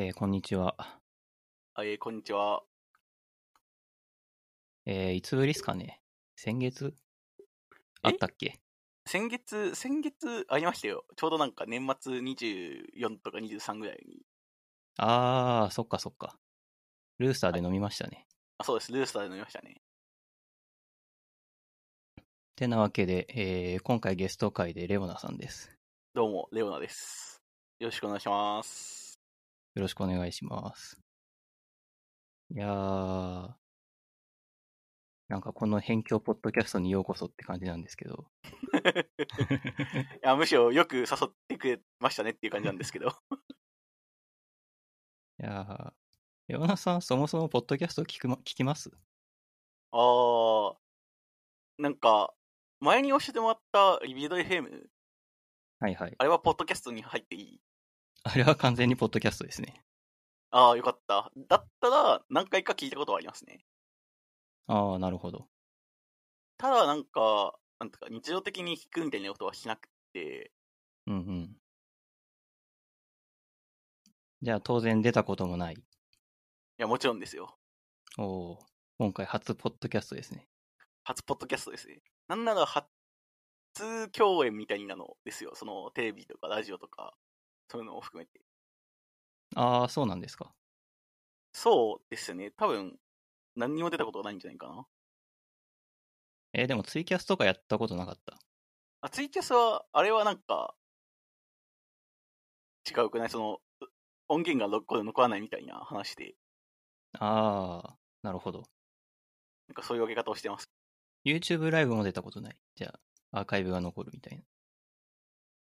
えーこんにちは。あえーこんにちは。えーいつぶりっすかね？先月？あったっけ？先月、先月ありましたよ。ちょうどなんか年末24とか23ぐらいに。あー、そっかそっか。ルースターで飲みましたね。あ、そうです。ルースターで飲みましたね。てなわけで、えー今回ゲスト会でレオナさんです。どうも、レオナです。よろしくお願いします。よろしくお願いします。いやー、なんかこの辺境ポッドキャストにようこそって感じなんですけど。いや、むしろよく誘ってくれましたねっていう感じなんですけど。いやー、レオナさんそもそもポッドキャスト聞く、ま、聞きます？あー、なんか、前に教えてもらったリビルド FM、はいはい。あれはポッドキャストに入っていい？あれは完全にポッドキャストですね。ああ、よかった。だったら、何回か聞いたことはありますね。あー、なるほど。ただ、なんか、なんとか、日常的に聞くみたいなことはしなくて、うんうん。じゃあ当然出たこともない。いや、もちろんですよ。おー今回初ポッドキャストですね。初ポッドキャストですね。なんなら初共演みたいなのですよ。そのテレビとかラジオとか、そういうのを含めて。ああ、そうなんですか。そうですね。多分、何にも出たことないんじゃないかな。えーでもツイキャスとかやったことなかった。あ、ツイキャスは、あれはなんか、違うくない？その、音源がここで残らないみたいな話で、ああ、なるほど。なんかそういう分け方をしてます。YouTube ライブも出たことない。じゃあ、アーカイブが残るみたい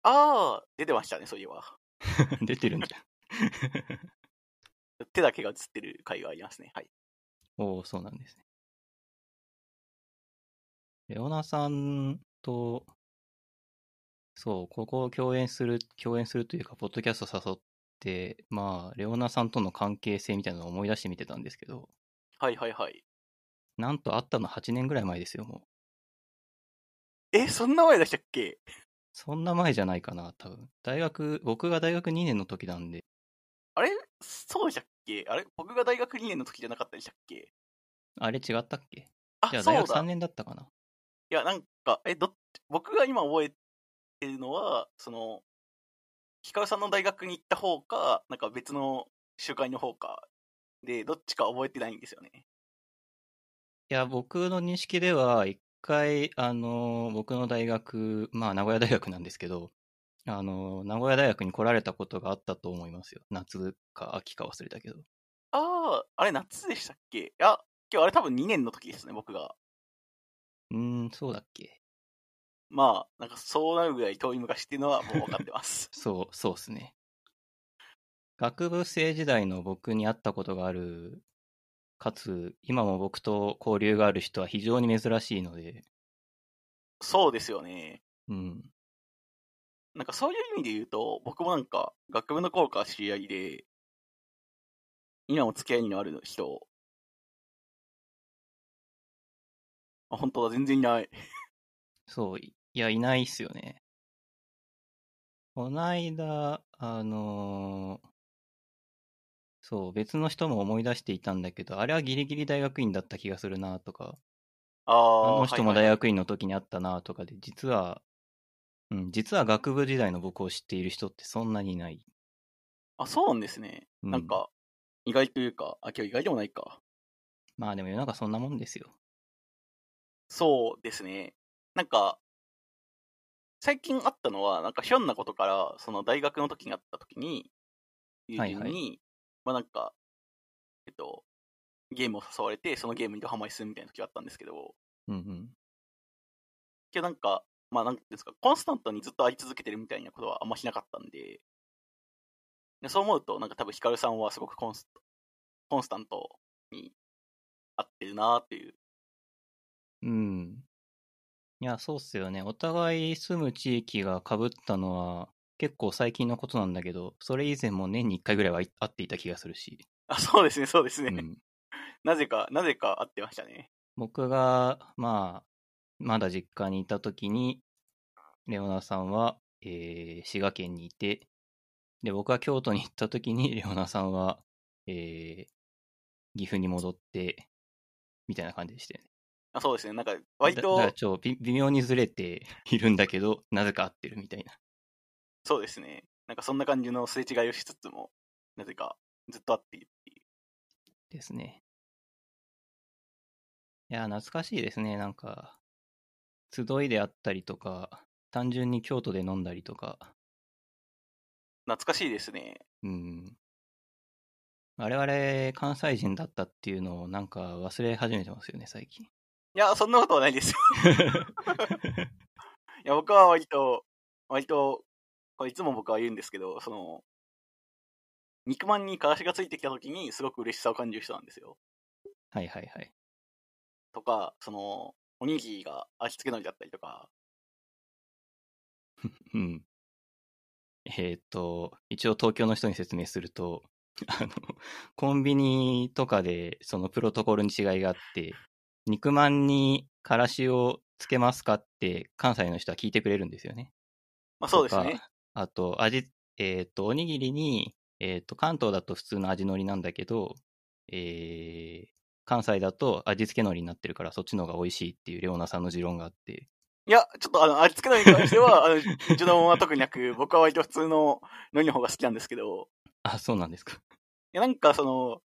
あー、出てましたね、そういえば。な。出てるんじゃん。手だけが映ってる回がありますね。はい。おお、そうなんですね。レオナさんと、そう、ここを共演する、共演するというか、ポッドキャスト誘って、まあ、レオナさんとの関係性みたいなのを思い出してみてたんですけど、はいはいはい。なんと会ったの8年ぐらい前ですよ、もう。え、そんな前でしたっけ？そんな前じゃないかな、多分。大学、僕が大学2年の時なんで、あれ？そうでしたっけ？あれ？僕が大学2年の時じゃなかったでしたっけ？あれ違ったっけ？あ、じゃあ大学そうだ。3年だったかな。いや、なんか、え、ど僕が今覚えてるのは、その、ヒカルさんの大学に行った方か、なんか別の集会の方か、で、どっちか覚えてないんですよね。いや、僕の認識では、一回、あの、僕の大学、まあ、名古屋大学なんですけど、あの、名古屋大学に来られたことがあったと思いますよ。夏か秋か忘れたけど。ああ、あれ夏でしたっけ？いや、今日あれ多分2年の時ですね、僕が。うーん、そうだっけ。まあ、なんかそうなるぐらい遠い昔っていうのはもう分かってます。そう、そうっすね。学部生時代の僕に会ったことがある、かつ、今も僕と交流がある人は非常に珍しいので、そうですよね。うん。なんかそういう意味で言うと、僕もなんか学部の頃から知り合いで、今も付き合いのある人、あ、本当だ、全然いない。そう、いいや、いないっすよね。こないだ、あのーそう、別の人も思い出していたんだけど、あれはギリギリ大学院だった気がするなとか、ああ、あの人もはいはいはい大学院の時にあったなとかで、実は、うん、実は学部時代の僕を知っている人ってそんなにいない。あ、そうなんですね。うんなんか、意外というか、あ、今日意外でもないか。まあでも世の中そんなもんですよ。そうですね。なんか、最近あったのは、なんかひょんなことから、その大学の時にあった時に、友人に、はいまあなんか、えっと、ゲームを誘われて、そのゲームにドハマりするみたいな時があったんですけど、うんうん。けどなんか、まあなんていうんですか、コンスタントにずっと会い続けてるみたいなことはあんましなかったんで、でそう思うと、なんか多分ヒカルさんはすごくコンスコンスタントに合ってるなっていう。うん。いや、そうっすよね。お互い住む地域が被ったのは結構最近のことなんだけど、それ以前も年に1回ぐらいは会っていた気がするし。あ、そうですね、そうですね。うん、なぜか、なぜか合ってましたね。僕が、まあ、まだ実家にいた時に、レオナさんは、えー滋賀県にいて、で、僕は京都に行った時に、レオナさんは、えー、岐阜に戻って、みたいな感じでしたよね。あそうですね。なんか、割とだだから、ちょ微微妙にずれているんだけど、なぜか合ってるみたいな。そうですね。なんかそんな感じのすれ違いをしつつも、なぜかずっと会っているっていう。ですね。いや、懐かしいですね。なんか、集いであったりとか、単純に京都で飲んだりとか、懐かしいですね。うん。我々、関西人だったっていうのをなんか忘れ始めてますよね、最近。いや、そんなことはないですよ。いや、僕は割と、割と、これいつも僕は言うんですけど、その、肉まんにからしがついてきた時にすごく嬉しさを感じる人なんですよ。はいはいはい。とか、その、おにぎりが味付けのりだったりとか、うん。えーっと、一応東京の人に説明すると、あの、コンビニとかでそのプロトコルに違いがあって、肉まんにからしをつけますかって関西の人は聞いてくれるんですよね。まあそうですね。あと、味、えーっと、おにぎりに、えーっと、関東だと普通の味のりなんだけど、えー、関西だと味付けのりになってるからそっちの方が美味しいっていうレオナさんの持論があって、いや、ちょっとあの、味付けのりに関しては、あの、ジュノンは特になく、僕は割と普通ののりの方が好きなんですけど、あ、そうなんですか。いや、なんかその、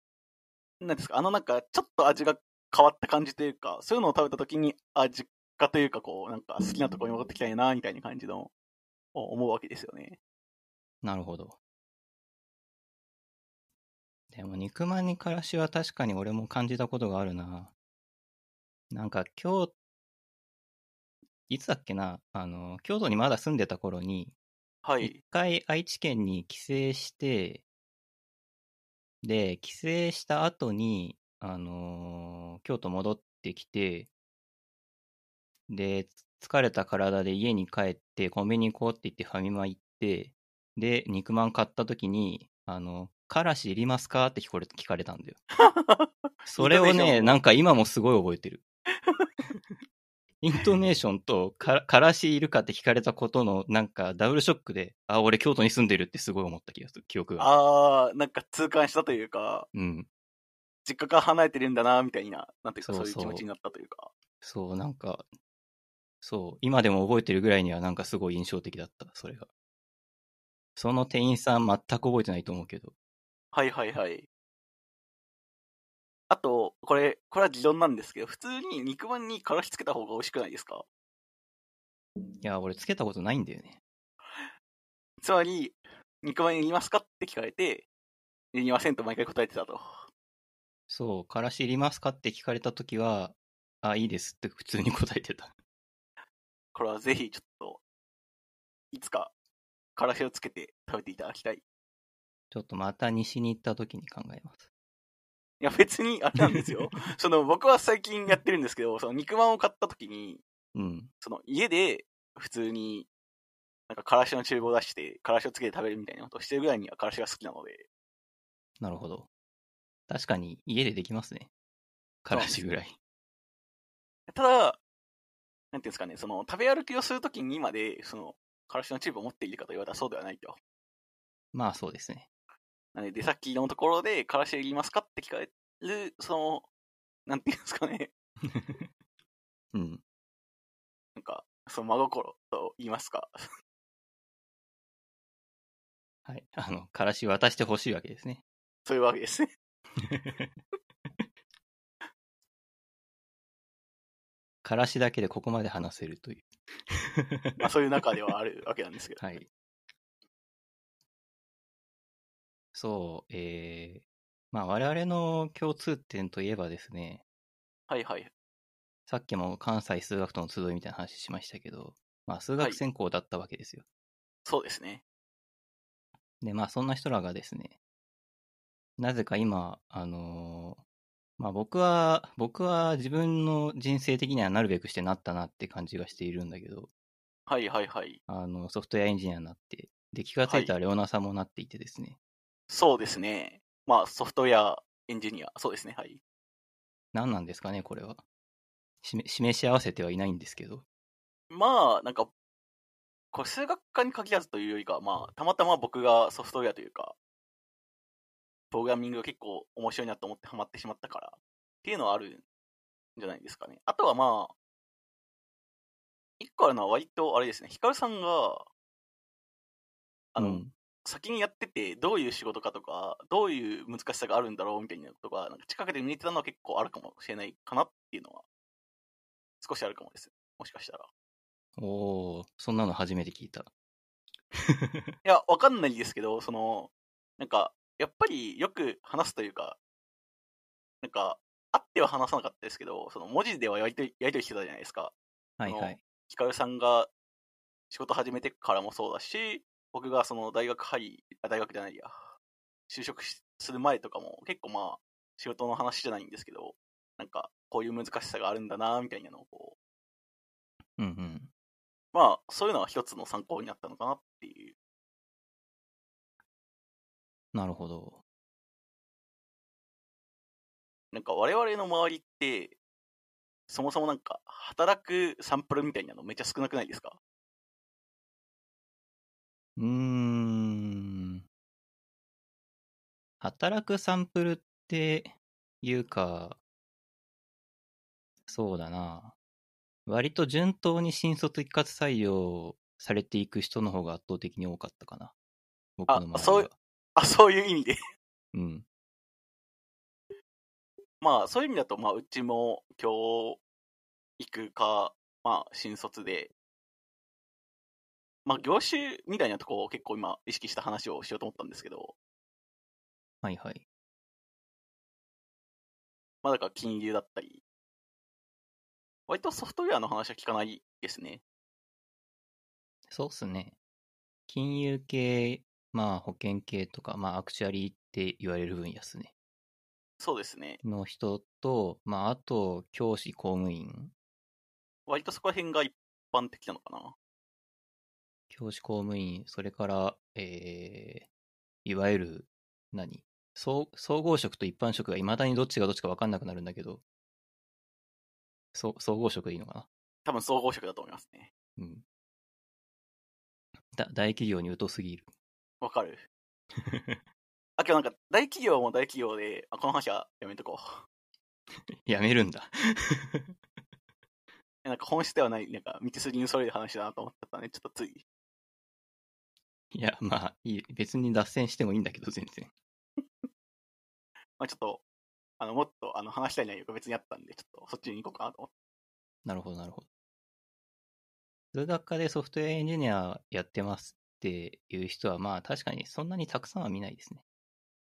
なんですか、あのなんか、ちょっと味が変わった感じというか、そういうのを食べた時に、あ、実家というか、こう、なんか好きなところに戻ってきたいな、みたいな感じの、を思うわけですよね。なるほど。でも肉まんにからしは確かに俺も感じたことがあるな。なんか今日、いつだっけな、あの、京都にまだ住んでた頃に、一はい。回愛知県に帰省して、で、帰省した後に、あのー京都戻ってきて、で、疲れた体で家に帰ってコンビニ行こうって言ってファミマ行って、で、肉まん買った時に、あの、からしいりますか？って聞かれ聞かれたんだよ。それをね、なんか今もすごい覚えてる。イントネーションとか、からしいるかって聞かれたことの、なんかダブルショックで、あ、俺京都に住んでるってすごい思った気がする、記憶が。あー、なんか痛感したというか、うん。実家から離れてるんだな、みたいな、なんていうか、そういう気持ちになったというか。そう、なんか、そう、今でも覚えてるぐらいにはなんかすごい印象的だった、それが。その店員さん全く覚えてないと思うけど。はいはいはい。あと、これ、これは持論なんですけど、普通に肉まんにからしつけた方が美味しくないですか？いや、俺つけたことないんだよね。つまり、肉まんいりますかって聞かれて、いりませんと毎回答えてたと。そう、からしいりますかって聞かれたときは、あ、いいですって普通に答えてた。これはぜひちょっと、いつか、からしをつけて食べていただきたい。いちょっとまた西に行ったときに考えます。や、別に、あれなんですよ。その、僕は最近やってるんですけど、その肉まんを買った時に、うん。その、家で、普通に、なんか、からしの厨房を出して、からしをつけて食べるみたいなことをしてるぐらいには、からしが好きなので、なるほど。確かに家でできますね。からしぐらい。ただ、なんていうんですかね、その、食べ歩きをするときにまで、その、からしのチューブを持っているかと言われたらそうではないと。まあそうですね。なので、出先のところで、からしいりますかって聞かれる、その、なんていうんですかね、うん。なんか、その真心と言いますか。はい。あの、からし渡してほしいわけですね。そういうわけですね。からしだけでここまで話せるという。ま あ、そういう中ではあるわけなんですけど。はい。そう、えー、まあ我々の共通点といえばですね、はいはい。さっきも関西数学との集いみたいな話しましたけど、まあ数学専攻だったわけですよ。そうですね。で、まあそんな人らがですね、なぜか今、あのーまあ僕は、僕は自分の人生的にはなるべくしてなったなって感じがしているんだけど、はいはいはい。あの、ソフトウェアエンジニアになって、で、気がついたらレオナさんもなっていてですね、そうですね。まあ、ソフトウェアエンジニア。そうですね。はい。何なんですかね、これは。しめ示し合わせてはいないんですけど。まあ、なんか、これ数学科に限らずというよりかは、まあ、たまたま僕がソフトウェアというか、プログラミングが結構面白いなと思ってハマってしまったから、っていうのはあるんじゃないですかね。あとはまあ、一個あるのは割とあれですね、ヒカルさんが、あの、うん先にやってて、どういう仕事かとか、どういう難しさがあるんだろうみたいなことが、なんか近くで見えてたのは結構あるかもしれないかなっていうのは、少しあるかもです。もしかしたら。おー、そんなの初めて聞いた。いや、わかんないですけど、その、なんか、やっぱりよく話すというか、なんか、会っては話さなかったですけど、その文字ではやりとりやりとりしてたじゃないですか。はいはい。ヒカルさんが仕事始めてからもそうだし、僕がその大学入り、あ大学じゃないや、就職しする前とかも結構まあ、仕事の話じゃないんですけど、なんか、こういう難しさがあるんだな、みたいなのをこう、うんうん。まあ、そういうのは一つの参考になったのかなっていう。なるほど。なんか我々の周りって、そもそもなんか、働くサンプルみたいなのめっちゃ少なくないですか？うーん。働くサンプルっていうか、そうだな。割と順当に新卒一括採用されていく人の方が圧倒的に多かったかな。僕の周りは。そうあ、そういう意味で。うん。まあ、そういう意味だと、まあ、うちも教育か、まあ、新卒で、まあ、業種みたいなとこを結構今意識した話をしようと思ったんですけど、はいはい。まあ、だから金融だったり、割とソフトウェアの話は聞かないですね。そうっすね。金融系、まあ保険系とか、まあアクチュアリーって言われる分野っすね。そうですね。の人と、まああと教師、公務員、割とそこら辺が一般的なのかな。教師、公務員、それから、えー、いわゆる、何？総総合職と一般職がいまだにどっちがどっちか分かんなくなるんだけど、そ総合職でいいのかな？多分総合職だと思いますね。うん。だ大企業に疎すぎる。わかる。あ、けどなんか大企業も大企業で、あ、この話はやめとこう。やめるんだ。なんか本質ではない、なんか道筋にそれる話だなと思ったね。ちょっとつい。いや、まあ、いい。別に脱線してもいいんだけど、全然。まあちょっと、あの、もっとあの話したい内容が別にあったんで、ちょっとそっちに行こうかなと思って。なるほど、なるほど。数学科でソフトウェアエンジニアやってますっていう人は、まあ確かにそんなにたくさんは見ないですね。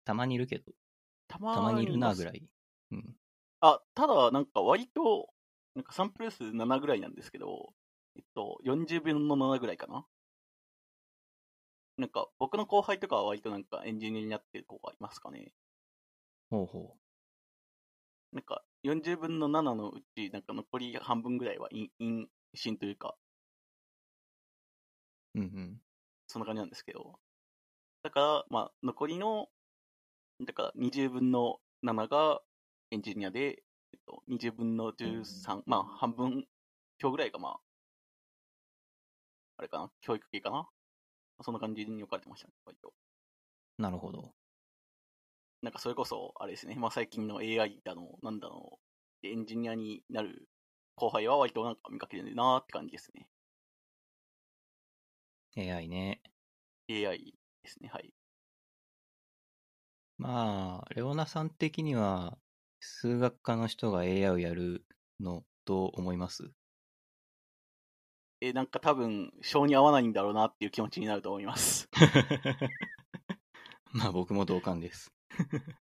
たまにいるけど、たまたまにいるなぐらい。うん。あ、ただ、なんか割と、なんかサンプル数7ぐらいなんですけど、えっと、40分の7ぐらいかな。なんか、僕の後輩とかは割となんかエンジニアになってる子がいますかね。ほうほなんか、40分の7のうち、なんか残り半分ぐらいは陰陰進というか、う。うんうん。そんな感じなんですけど。だから、まあ、残りの、だから20分の7がエンジニアで、えっと、20分の13、まあ、半分今日ぐらいがまあ、あれかな、教育系かな。そんな感じに分かれてましたね、割と。なるほど。なんかそれこそ、あれですね、まあ最近の AI だの、なんだの、でエンジニアになる後輩は割となんか見かけるなーって感じですね。AI ね。AI ですね、はい。まあ、レオナさん的には、数学科の人が AI をやるの、どう思います？えーなんか多分、性に合わないんだろうなっていう気持ちになると思います。まあ僕も同感です。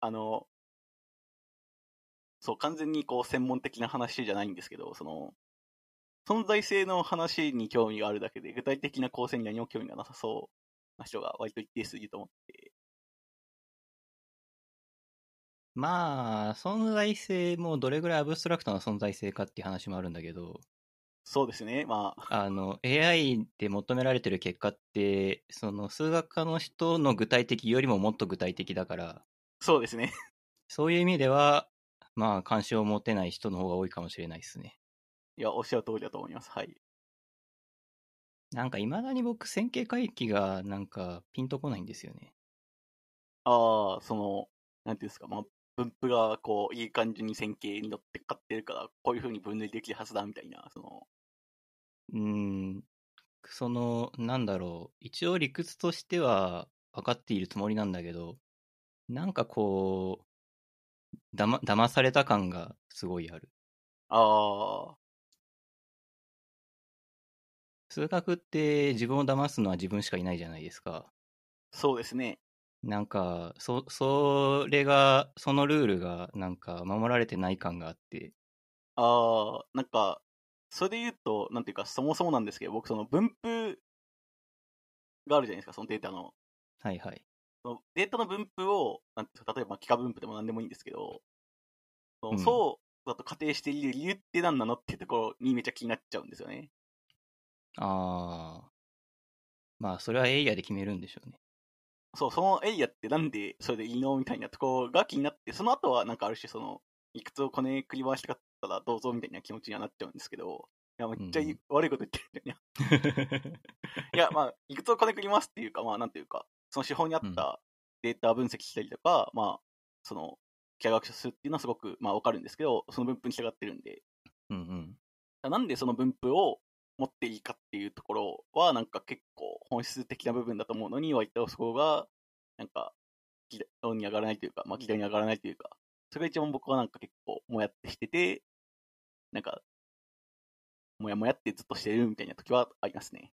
あの、そう、完全にこう専門的な話じゃないんですけど、その、存在性の話に興味があるだけで、具体的な構成に何も興味がなさそうな人が割と一定数いると思って、まあ、存在性もどれぐらいアブストラクトな存在性かっていう話もあるんだけど、そうですね、まあ、あの、AI で求められてる結果って、その数学科の人の具体的よりももっと具体的だから、そうですね。そういう意味では、まあ、関心を持てない人の方が多いかもしれないですね。いや、おっしゃる通りだと思います。はい。なんか未だに僕、線形回帰がなんかピンとこないんですよね。ああ、その、なんていうんですか、まあ、分布がこう、いい感じに線形に乗ってかってるから、こういう風に分類できるはずだみたいな、その、うーん、その、なんだろう、一応理屈としては分かっているつもりなんだけど、なんかこう、だま、騙された感がすごいある。ああ、数学って自分を騙すのは自分しかいないじゃないですか。そうですね。なんか、そ、それが、そのルールがなんか守られてない感があって、ああ、なんか、それで言うと、なんていうか、そもそもなんですけど、僕、その分布があるじゃないですか、そのデータの。はいはい。そのデータの分布を、なんていうか例えば、幾何分布でも何でもいいんですけど、そのうんそうだと仮定している理由って何なのっていうところにめっちゃ気になっちゃうんですよね。ああ。まあ、それはエイヤで決めるんでしょうね。そう、そのエリアってなんでそれでいいのみたいなところが気になって、その後はなんかある種その、理屈をこねくり回したかったらどうぞみたいな気持ちにはなっちゃうんですけど、いや、めっちゃいいうん悪いこと言ってるみたいな。いや、まあ、理屈をこねくり回すっていうか、まあ、なんていうか、その手法に合ったデータ分析したりとか、まあ、その、機械学習するっていうのはすごく、まあ、わかるんですけど、その分布に従ってるんで、うんうん。なんでその分布を持っていいかっていうところは、なんか結構本質的な部分だと思うのに、割とそこが、なんか、議論に上がらないというか、まあ、議題に上がらないというか、それが一番僕はなんか結構、もやってしてて、なんか、もやもやってずっとしてるみたいな時はありますね。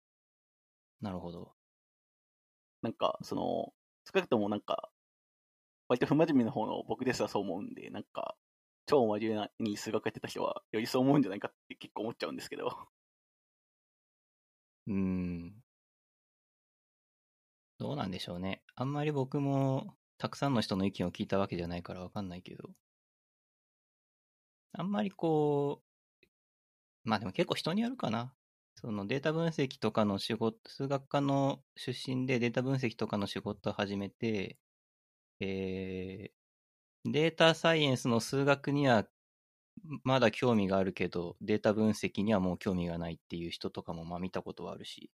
なるほど。なんか、その、少なくともなんか、割と不真面目な方の僕ですらそう思うんで、なんか、超真面目に数学やってた人は、よりそう思うんじゃないかって結構思っちゃうんですけど。うん。どうなんでしょうね。あんまり僕もたくさんの人の意見を聞いたわけじゃないからわかんないけど。あんまりこう、まあでも結構人によるかな。そのデータ分析とかの仕事、数学科の出身でデータ分析とかの仕事を始めて、えー、データサイエンスの数学にはまだ興味があるけど、データ分析にはもう興味がないっていう人とかもまあ見たことはあるし。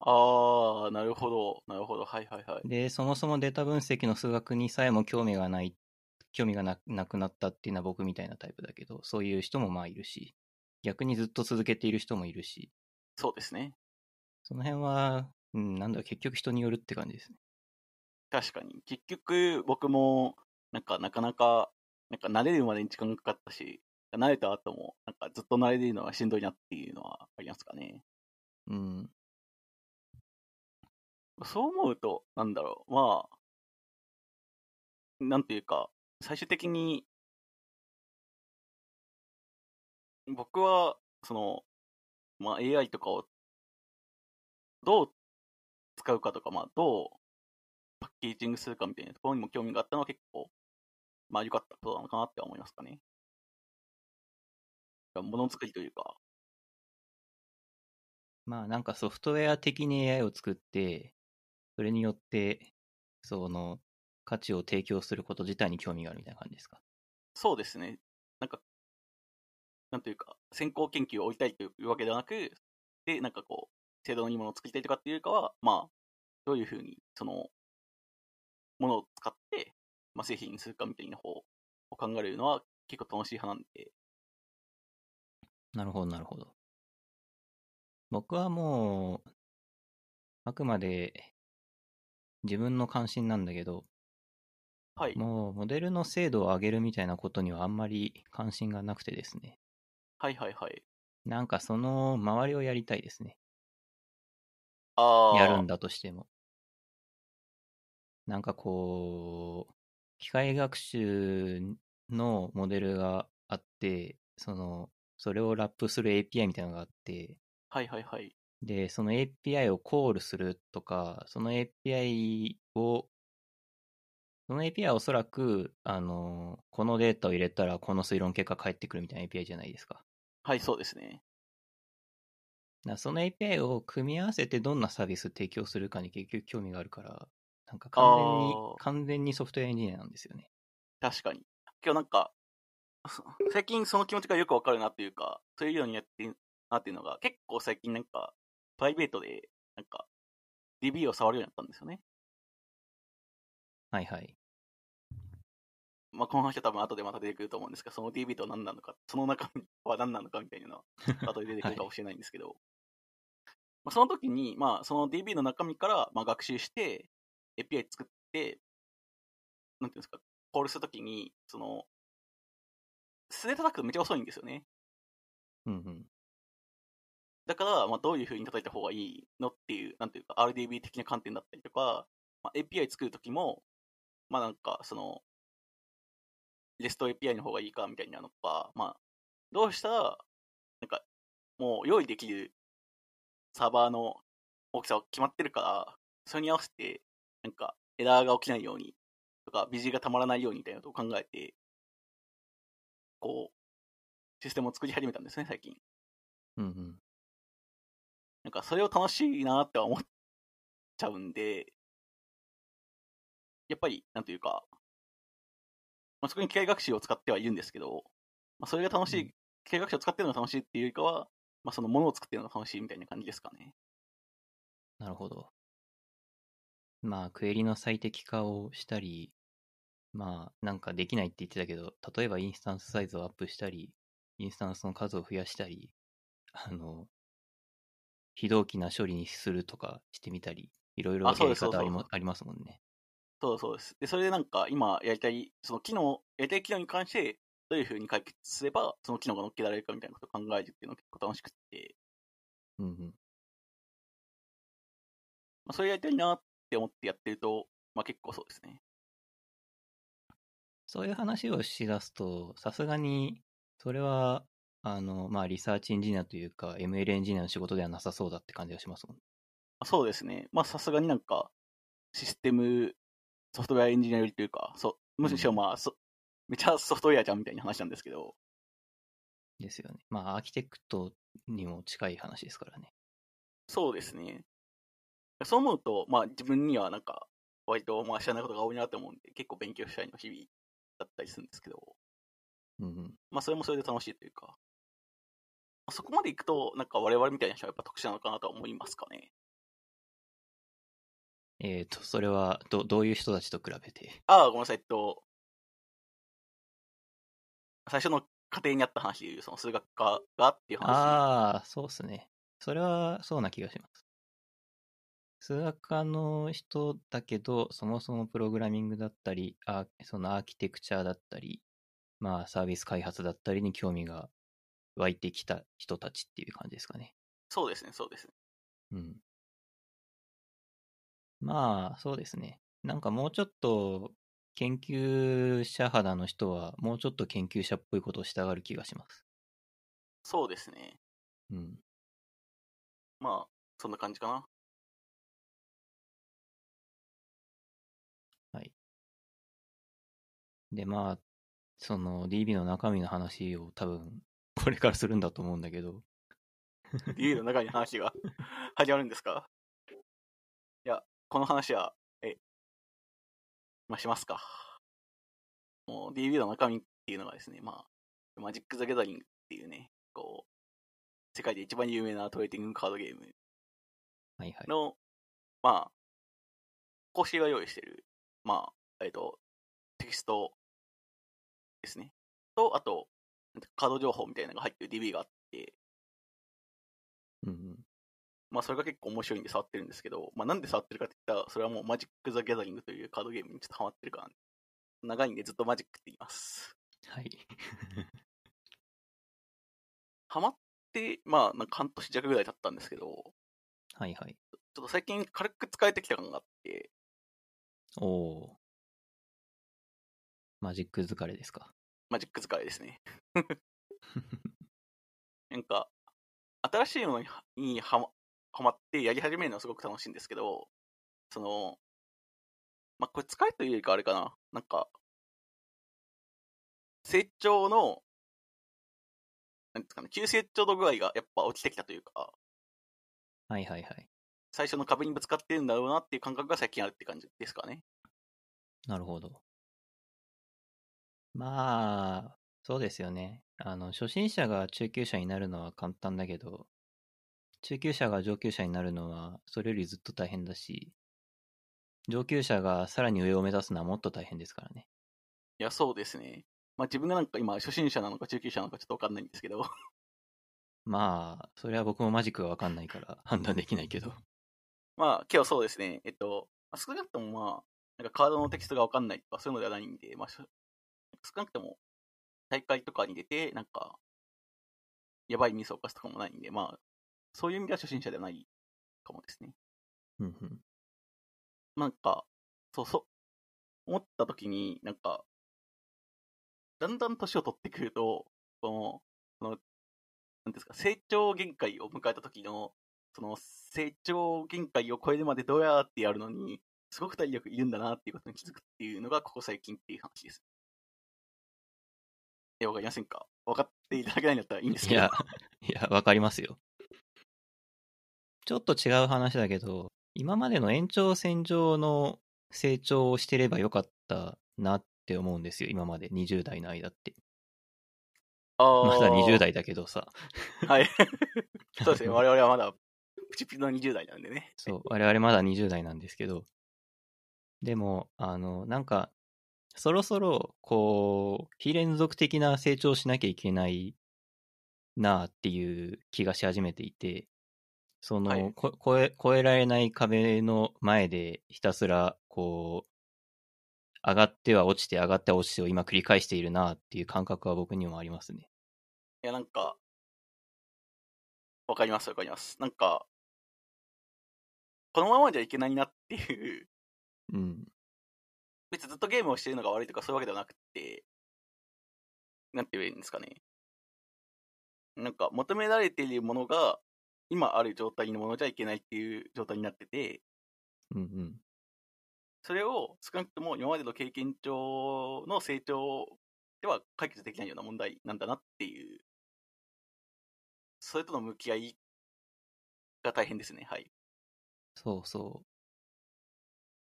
あー、なるほど、なるほど、はいはいはい。で、そもそもデータ分析の数学にさえも興味がない、興味がななくなったっていうのは僕みたいなタイプだけど、そういう人もまあいるし、逆にずっと続けている人もいるし、そうですね。その辺は、うん、なんだ結局人によるって感じですね。確かに。結局、僕も、なんか、なかなか、なんか、慣れるまでに時間がかかったし、慣れた後も、なんか、ずっと慣れるのはしんどいなっていうのはありますかね。うん。そう思うと、なんだろう、まあ、なんていうか、最終的に、僕は、その、まあ、AI とかを、どう使うかとか、まあ、どうパッケージングするかみたいなところにも興味があったのは結構、まあ、良かったことなのかなって思いますかね。ものづくりというか、まあなんかソフトウェア的に AI を作って、それによって、その、価値を提供すること自体に興味があるみたいな感じですか？そうですね。なんか、なんというか、先行研究を置いたいというわけではなく、で、なんかこう、制度のいいものを作りたいとかっていうよりかは、まあ、どういうふうに、その、ものを使って、まあ、製品にするかみたいな方を考えるのは結構楽しい派なんで、なるほど、なるほど。僕はもう、あくまで自分の関心なんだけど、はい。もうモデルの精度を上げるみたいなことにはあんまり関心がなくてですね。はいはいはい。なんかその周りをやりたいですね。ああ。やるんだとしても。なんかこう、機械学習のモデルがあって、その、それをラップする API みたいなのがあって、はいはいはい。で、その API をコールするとか、その API を、その API はおそらく、あの、このデータを入れたらこの推論結果返ってくるみたいな API じゃないですか。はい、そうですね。その API を組み合わせてどんなサービス提供するかに結局興味があるから、なんか完全に完全にソフトウェアエンジニアなんですよね。確かに。今日なんか、そ 最近その気持ちがよくわかるなっていうか、そういうようにやってるなっていうのが、結構最近なんか、プライベートで、なんか、DB を触るようになったんですよね。はいはい。まあ、この話は多分後でまた出てくると思うんですが、その DB とは何なのか、その中身 は何なのかみたいなのは、後で出てくる かもしれないんですけど、まあ、その時に、まあ、その DB の中身から、まあ、学習して、API 作って、なんていうんですか、コールするときに、その、素で叩くとめっちゃ遅いんですよね。うんうん。だから、まあ、どういう風に叩いた方がいいのっていう、なんていうか、RDB 的な観点だったりとか、まあ、API 作るときも、まあなんか、その、REST API の方がいいかみたいなのとか、まあ、どうしたら、なんか、もう用意できるサーバーの大きさは決まってるから、それに合わせて、なんか、エラーが起きないように、とか、ビジがたまらないようにみたいなことを考えて、こう、システムを作り始めたんですね、最近。うんうん。なんかそれを楽しいなって思っちゃうんで、やっぱり、なんというか、まあ、そこに機械学習を使ってはいるんですけど、まあ、それが楽しい、うん機械学習を使ってるのが楽しいっていうよりかは、まあ、そのものを作ってるのが楽しいみたいな感じですかね。なるほど。まあ、クエリの最適化をしたり、まあ、なんかできないって言ってたけど、例えばインスタンスサイズをアップしたり、インスタンスの数を増やしたり、あの、非同期な処理にするとかしてみたり、いろいろやり方ありもありますもんね。そうそうです。で、それでなんか今やりたい、その機能、やりたい機能に関して、どういう風に解決すれば、その機能が乗っけられるかみたいなことを考えるっていうのが結構楽しくて、うんうん。まあ、それやりたいなって思ってやってると、まあ結構そうですね。そういう話をしだすと、さすがに、それは、あの、まあ、リサーチエンジニアというか、ML エンジニアの仕事ではなさそうだって感じがしますもん。あそうですね。まあさすがになんか、システム、ソフトウェアエンジニアよりというか、そむしろまあ、そめちゃソフトウェアじゃんみたいな話なんですけど、ですよね。まあ、アーキテクトにも近い話ですからね。そうですね。そう思うと、まあ自分にはなんか、割とまあ知らないことが多いなと思うんで、結構勉強したいの日々だったりするんですけど、うんうん。まあそれもそれで楽しいというか、まあそこまで行くと、なんか我々みたいな人はやっぱ特殊なのかなとは思いますかね。えっ、と、それはど、どういう人たちと比べて？ああ、ごめんなさい、えっと、最初の家庭にあった話でいう、その数学科がっていう話。ああ、そうっすね。それはそうな気がします。数学科の人だけど、そもそもプログラミングだったり、あそのアーキテクチャだったり、まあサービス開発だったりに興味が湧いてきた人たちっていう感じですかね。そうですね、そうですね。うん。まあ、そうですね。なんかもうちょっと研究者肌の人は、もうちょっと研究者っぽいことをしたがる気がします。そうですね。うん。まあ、そんな感じかな。で、まあ、その DB の中身の話を多分、これからするんだと思うんだけど、理由の中に話が 始まるんですか？いや、この話は、え、まあ、しますか。もう DB の中身っていうのがですね、まあ、マジック・ザ・ギャザリングっていうね、こう、世界で一番有名なトレーディングカードゲームはいはい。の、まあ、公式が用意してる、まあ、えっと、テキストですね。と、あと、カード情報みたいなのが入ってる DB があって、うんうん。まあそれが結構面白いんで触ってるんですけど、まあなんで触ってるかって言ったら、それはもうマジック・ザ・ギャザリングというカードゲームにちょっとハマってるから、長いんでずっとマジックって言います。はい。ハマって、まあなんか半年弱ぐらい経ったんですけど、はいはい。ちょっと最近軽く使えてきた感があって、おお。マジック疲れですか？マジック使いですね。なんか、新しいものにはまはまってやり始めるのはすごく楽しいんですけど、その、まあ、これ使いというよりかあれかな。なんか、成長の、なんですかね、急成長度具合がやっぱ起きてきたというか、はいはいはい。最初の壁にぶつかってるんだろうなっていう感覚が最近あるって感じですかね。なるほど。まあ、そうですよね。あの、初心者が中級者になるのは簡単だけど、中級者が上級者になるのは、それよりずっと大変だし、上級者がさらに上を目指すのはもっと大変ですからね。いや、そうですね。まあ自分がなんか今、初心者なのか中級者なのかちょっとわかんないんですけど。まあ、それは僕もマジックがわかんないから判断できないけど。まあ、今日そうですね。えっと、少なくともまあ、なんかカードのテキストがわかんないとかそういうのではないんで、まあ、少なくとも大会とかに出て、なんか、やばいミスを犯すとかもないんで、まあ、そういう意味では初心者ではないかもですね。うんうん。なんか、そうそう、思った時に、なんか、だんだん年を取ってくると、この、この、なんですか、成長限界を迎えた時の、その成長限界を超えるまでどうやってやるのに、すごく体力いるんだなっていうことに気づくっていうのが、ここ最近っていう話です。え、わかりませんか？分かっていただけないんだったらいいんですけど。いや、いや、わかりますよ。ちょっと違う話だけど、今までの延長線上の成長をしてればよかったなって思うんですよ、今まで20代の間って。あまだ20代。代だけどさ。はい。そうですね。我々はまだ、プチプチの20代なんでね。そう、我々まだ20代なんですけど、でも、あの、なんか、そろそろ、こう、非連続的な成長をしなきゃいけないなあっていう気がし始めていて、その、はいこ超え、超えられない壁の前でひたすら、こう、上がっては落ちて、上がっては落ちてを今繰り返しているなあっていう感覚は僕にもありますね。いや、なんか、わかります、わかります。なんか、このままじゃいけないなっていう、うん。別にずっとゲームをしてるのが悪いとかそういうわけではなくて、なんて言えばいいんですかね。なんか、求められているものが、今ある状態のものじゃいけないっていう状態になってて、うんうん。それを少なくとも今までの経験上の成長では解決できないような問題なんだなっていう、それとの向き合いが大変ですね。はい。そうそう。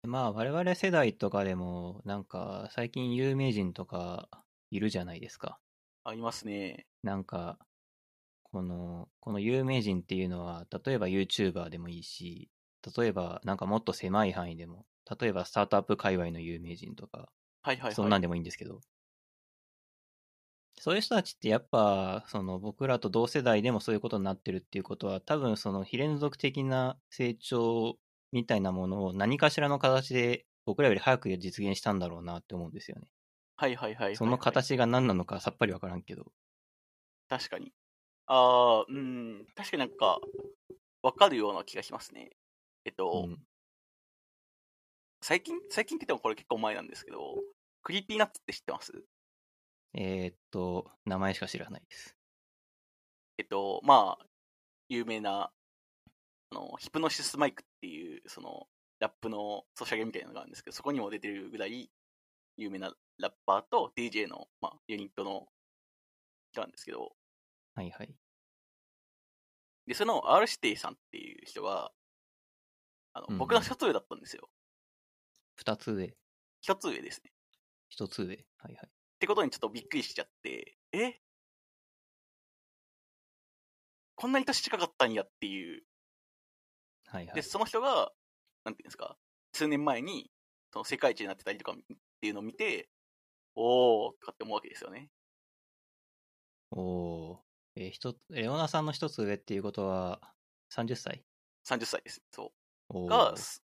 まあ我々世代とかでもなんか最近有名人とかいるじゃないですか。ありますね。なんかこのこの有名人っていうのは例えば YouTuber でもいいし例えばなんかもっと狭い範囲でも例えばスタートアップ界隈の有名人とかはいはいはい。そんなんでもいいんですけどそういう人たちってやっぱその僕らと同世代でもそういうことになってるっていうことは多分その非連続的な成長みたいなものを何かしらの形で僕らより早く実現したんだろうなって思うんですよね。はいはいはいはいはい。その形が何なのかさっぱりわからんけど。確かに。ああ、うん、確かになんか、わかるような気がしますね。えっと、うん、最近、最近って言ってもこれ結構前なんですけど、 Creepy Nuts って知ってます？えーっと、名前しか知らないです。えっと、まあ、有名な、あの、ヒプノシスマイクっていう、その、ラップのソシャゲみたいなのがあるんですけど、そこにも出てるぐらい有名なラッパーと DJ の、まあ、ユニットの人なんですけど、はいはい。で、その R 指定さんっていう人が、あの、うん僕の一つ上だったんですよ。二つ上、一つ上ですね。一つ上。はいはい。ってことにちょっとびっくりしちゃって、え？こんなに年近かったんやっていう。で、はいはい。その人が、なんていうんですか、数年前に、その世界一になってたりとかっていうのを見て、おーとかって思うわけですよね。おー。えー、ひとレオナさんの一つ上っていうことは、30歳30歳です。そう。が、す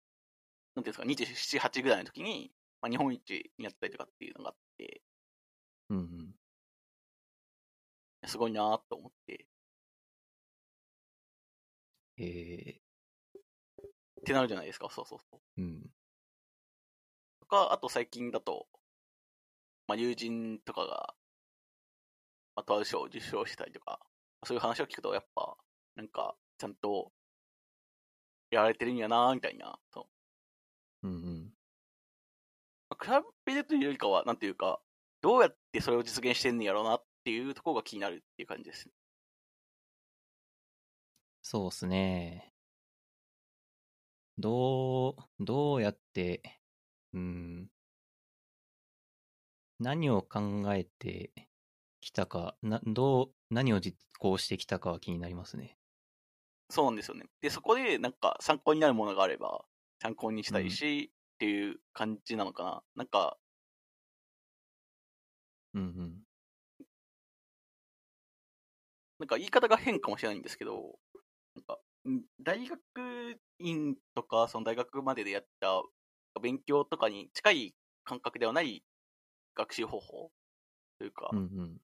なんていうんですか、27、8ぐらいの時に、まあ、日本一になったりとかっていうのがあって、うんうん。すごいなーと思って、えってなるじゃないですか。そうそうそう。ー、うん。とか、あと最近だと、まあ、友人とかが、まあ、とある賞を受賞したりとか、そういう話を聞くと、やっぱ、なんか、ちゃんと、やられてるんやなーみたいな。そううんうん。まあ比べるというよりかは、なんていうか、どうやってそれを実現してんねやろうなっていうところが気になるっていう感じです。そうっすね。どう、どうやって、うん、何を考えてきたか、な、どう、何を実行してきたかは気になりますね。そうなんですよね。で、そこでなんか参考になるものがあれば、参考にしたいし、っていう感じなのかな。なんか、うんうん。なんか言い方が変かもしれないんですけど、なんか、ん大学院とか、その大学まででやった勉強とかに近い感覚ではない学習方法というか、うんうん。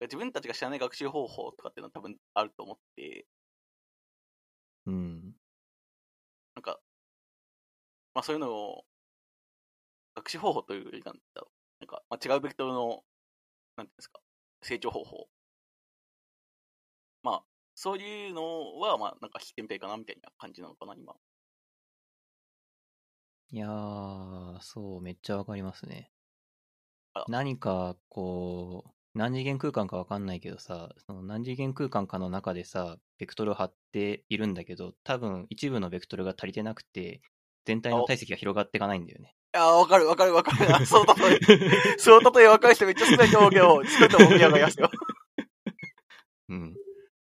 自分たちが知らない学習方法とかっていうのは多分あると思って、うん。なんか、まあそういうのを、学習方法というよりなんだろう。なんか、まあ、違うベクトルの、なんていうんですか、成長方法。まあ、そういうのは、まあ、なんか聞いてみたいかな、みたいな感じなのかな、今。いやー、そう、めっちゃわかりますね。何か、こう、何次元空間かわかんないけどさ、その何次元空間かの中でさ、ベクトルを張っているんだけど、多分一部のベクトルが足りてなくて、全体の体積が広がっていかないんだよね。いやー、わかるわかるわかる。あその例え、その例えわかる人めっちゃ少ないと思うけど、少ないと思うやがりますよ。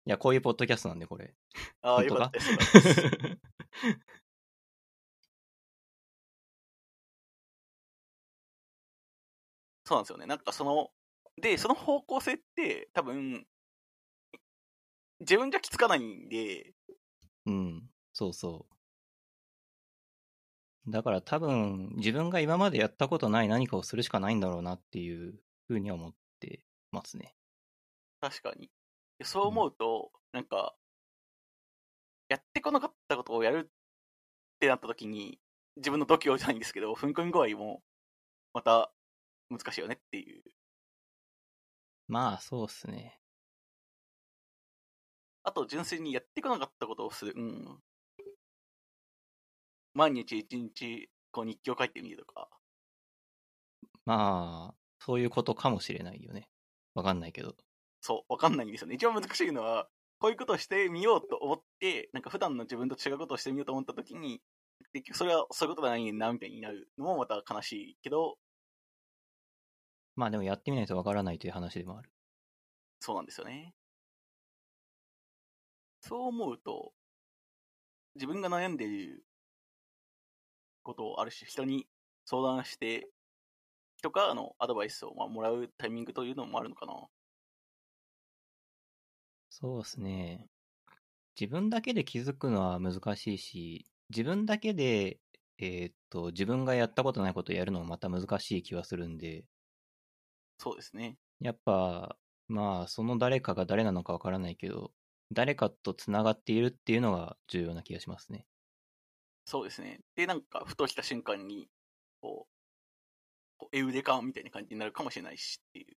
うん。いや、こういうポッドキャストなんで、これ。ああ。よかったです そうなんですよね。なんかその、で、その方向性って、多分、自分じゃ気づかないんで、うん、そうそう。だから多分、自分が今までやったことない何かをするしかないんだろうなっていうふうには思ってますね。確かに。でそう思うと、なんか、やってこなかったことをやるってなった時に、自分の度胸じゃないんですけど、踏み込み具合も、また、難しいよねっていう。まあ、そうっすね。あと、純粋にやってこなかったことをする。うん。毎日一日、こう日記を書いてみるとか。まあ、そういうことかもしれないよね。わかんないけど。そう、わかんないんですよね。一番難しいのは、こういうことをしてみようと思って、なんか普段の自分と違うことをしてみようと思った時に、結局それはそういうことじゃないねんな、みたいになるのもまた悲しいけど、まあでもやってみないとわからないという話でもある。そうなんですよね。そう思うと、自分が悩んでいることをある種人に相談して、人からのアドバイスをまあもらうタイミングというのもあるのかな。そうですね。自分だけで気づくのは難しいし、自分だけで、えーっと、自分がやったことないことをやるのもまた難しい気はするんで、そうですね。やっぱ、まあ、その誰かが誰なのかわからないけど、誰かとつながっているっていうのが重要な気がしますね。そうですね。で、なんか、ふとした瞬間に、こう、こうエウレカみたいな感じになるかもしれないしっていう。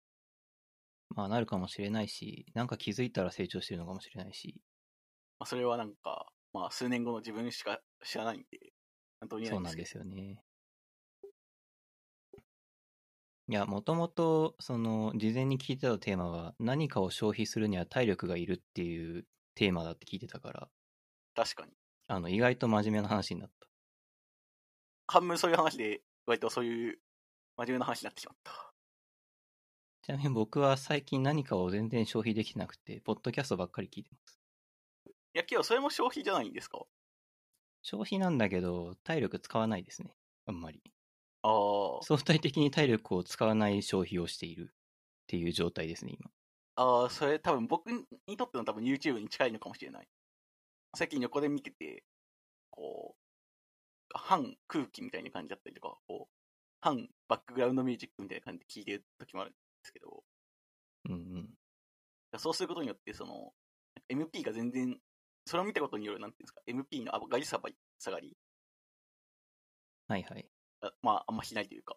まあ、なるかもしれないし、なんか気づいたら成長してるのかもしれないし、まあ、それはなんか、まあ、数年後の自分しか知らないんで、なんとも言えそうなん。ですよね。いや、もともと、その、事前に聞いてたテーマは、何かを消費するには体力がいるっていうテーマだって聞いてたから、確かに。あの、意外と真面目な話になった。半分そういう話で、割とそういう真面目な話になってしまった。ちなみに僕は最近何かを全然消費できてなくて、ポッドキャストばっかり聞いてます。いや、けどそれも消費じゃないんですか？消費なんだけど、体力使わないですね。あんまり。ああ。相対的に体力を使わない消費をしているっていう状態ですね、今。ああ、それ多分僕にとっての多分 YouTube に近いのかもしれない。最近横で見てて、こう、半空気みたいな感じだったりとか、こう、半バックグラウンドミュージックみたいな感じで聴いてる時もあるんですけど、うんうん。そうすることによって、その、MP が全然、それを見たことによる、なんていうんですか、MP の上がり下がり、下がりはいはい。あまあ、あんましないというか、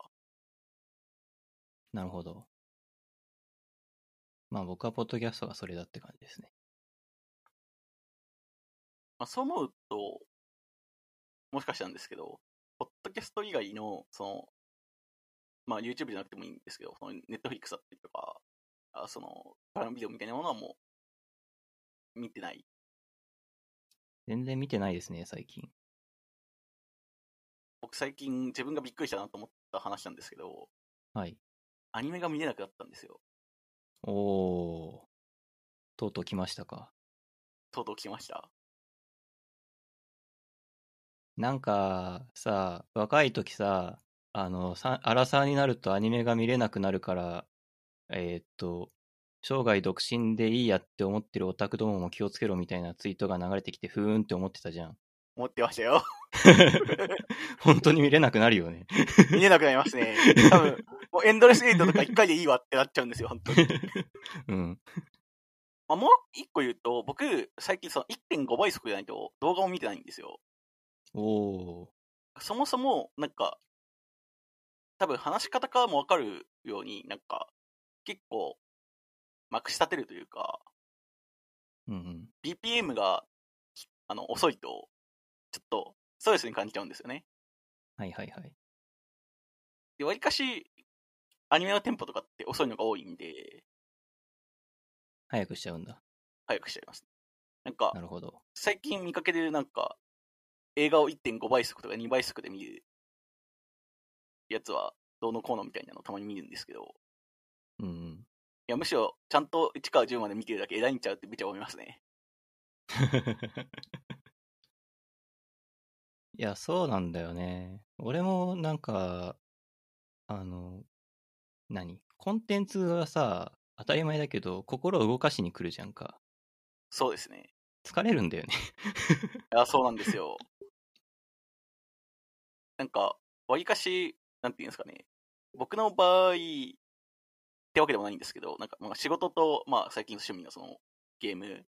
なるほど。まあ僕はポッドキャストがそれだって感じですね。まあ、そう思うと、もしかしたんですけど、ポッドキャスト以外の、その、まあ YouTube じゃなくてもいいんですけど、その Netflix だったりとか、あその、パラムビデオみたいなものはもう、見てない。全然見てないですね、最近。僕最近自分がびっくりしたなと思った話なんですけど、はい。アニメが見れなくなったんですよ。おー。とうとう来ましたか。とうとう来ました。なんかさ、若い時さ、あの、さアラサーになるとアニメが見れなくなるから、えーっと、生涯独身でいいやって思ってるオタクどもも気をつけろみたいなツイートが流れてきて、ふーんって思ってたじゃん。思ってましたよ。本当に見れなくなるよね。見れなくなりますね。多分、もうエンドレスエイトとか一回でいいわってなっちゃうんですよ、本当に。うん。まあ、もう一個言うと、僕、最近その1.5倍速じゃないと動画も見てないんですよ。おー。そもそも、なんか、多分話し方からもわかるように、なんか、結構、まくし立てるというか、うんうん。BPM が、あの、遅いと、ちょっと、ストレスに感じちゃうんですよね。はいはいはい。で、わりかし、アニメのテンポとかって遅いのが多いんで、早くしちゃうんだ。早くしちゃいます。なんかな、るほど。最近見かけるなんか、映画を1.5倍速とか2倍速で見るやつは、どうのこうのみたいなのたまに見るんですけど、うんうん。いや、むしろ、ちゃんと1から10まで見てるだけ偉いんちゃうってめっちゃ思いますね。いや、そうなんだよね。俺もなんか、あの、何？コンテンツはさ、当たり前だけど、心を動かしに来るじゃんか。そうですね。疲れるんだよね。いや、そうなんですよ。なんか、わりかし、なんていうんですかね。僕の場合、ってわけでもないんですけど、なんか、まあ、仕事と、まあ、最近の趣味のその、ゲーム